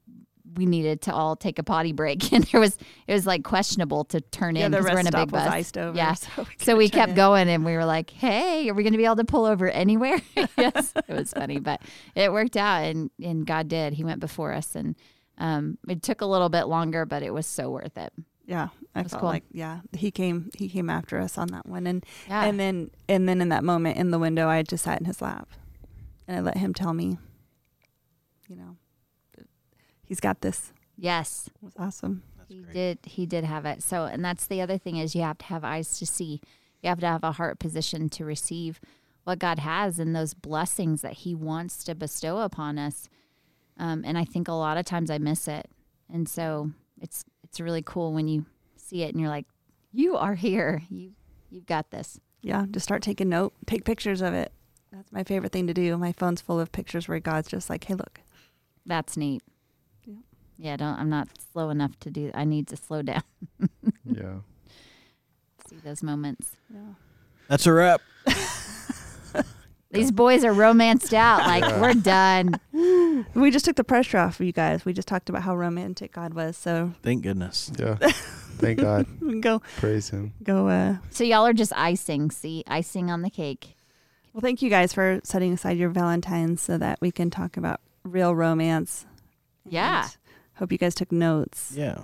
we needed to all take a potty break, and there was it was like questionable to turn Yeah, in because we're in a big bus. iced over. Yeah. So we, So we kept in. going and we were like, hey, are we going to be able to pull over anywhere? yes, it was funny, but it worked out and, and God did. He went before us and um, it took a little bit longer, but it was so worth it. Yeah, I felt cool. like yeah, he came he came after us on that one, and Yeah. and then and then in that moment in the window, I just sat in his lap, and I let him tell me, you know, he's got this. yes, It was awesome. That's he great. did. He did have it. So, and that's the other thing is you have to have eyes to see. You have to have a heart position to receive what God has and those blessings that He wants to bestow upon us. Um, and I think a lot of times I miss it. And so it's it's really cool when you see it and you're like, you are here. You you've got this. Yeah, just start taking note, take pictures of it. That's my favorite thing to do. My phone's full of pictures where God's just like, hey, look. That's neat. Yeah. Yeah, don't I'm not slow enough to do I need to slow down. Yeah. See those moments. Yeah. That's a wrap. These boys are romanced out. Like Yeah. we're done. We just took the pressure off of you guys. We just talked about how romantic God was. So Thank goodness. Yeah. Thank God. go Praise Him. go. Uh, So y'all are just icing. See, icing on the cake. well, thank you guys for setting aside your Valentines so that we can talk about real romance. Yeah. And Hope you guys took notes. Yeah.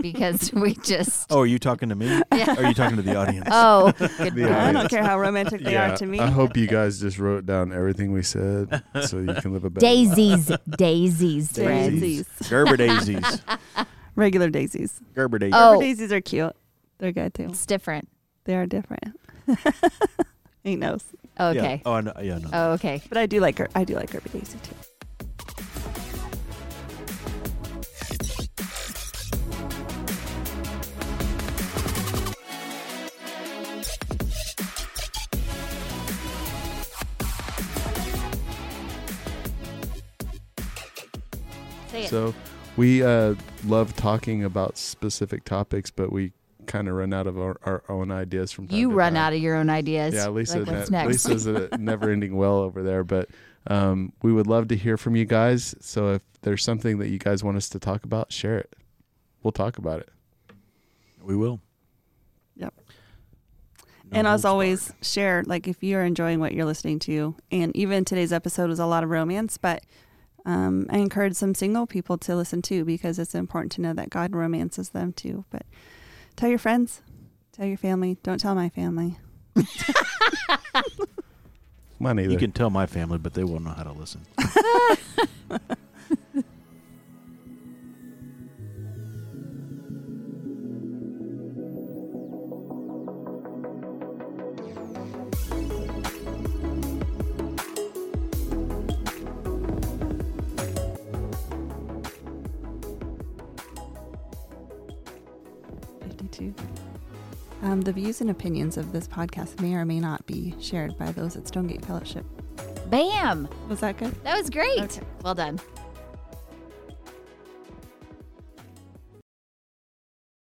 because we just. Oh, are you talking to me? Yeah. Or are you talking to the audience? Oh, good Yeah. I point. don't care how romantic they are to me. I hope you guys just wrote down everything we said so you can live a better life. Daisies, daisies, Fred. Daisies. Gerber daisies. Regular daisies. Gerber daisies. Oh. Gerber daisies are cute. They're good too. It's different. They are different. he knows. Oh, Yeah. okay. Oh, I know. Yeah, no. Oh, okay. But I do like her. I do like Gerber daisy too. Say it. So we uh, love talking about specific topics, but we kind of run out of our, our own ideas from time you to run time. out of your own ideas. Yeah, Lisa. Like, what's ne- next? Lisa's a never-ending well over there, but um, we would love to hear from you guys. So if there's something that you guys want us to talk about, share it. We'll talk about it. We will. Yep. No and as always, barred. share like if you're enjoying what you're listening to. And even today's episode was a lot of romance, but um, I encourage some single people to listen too because it's important to know that God romances them too. But tell your friends, tell your family. Don't tell my family. Mine either. You can tell my family, but they won't know how to listen. Um, the views and opinions of this podcast may or may not be shared by those at Stonegate Fellowship. Bam. Was that good? That was great. Okay. Well done.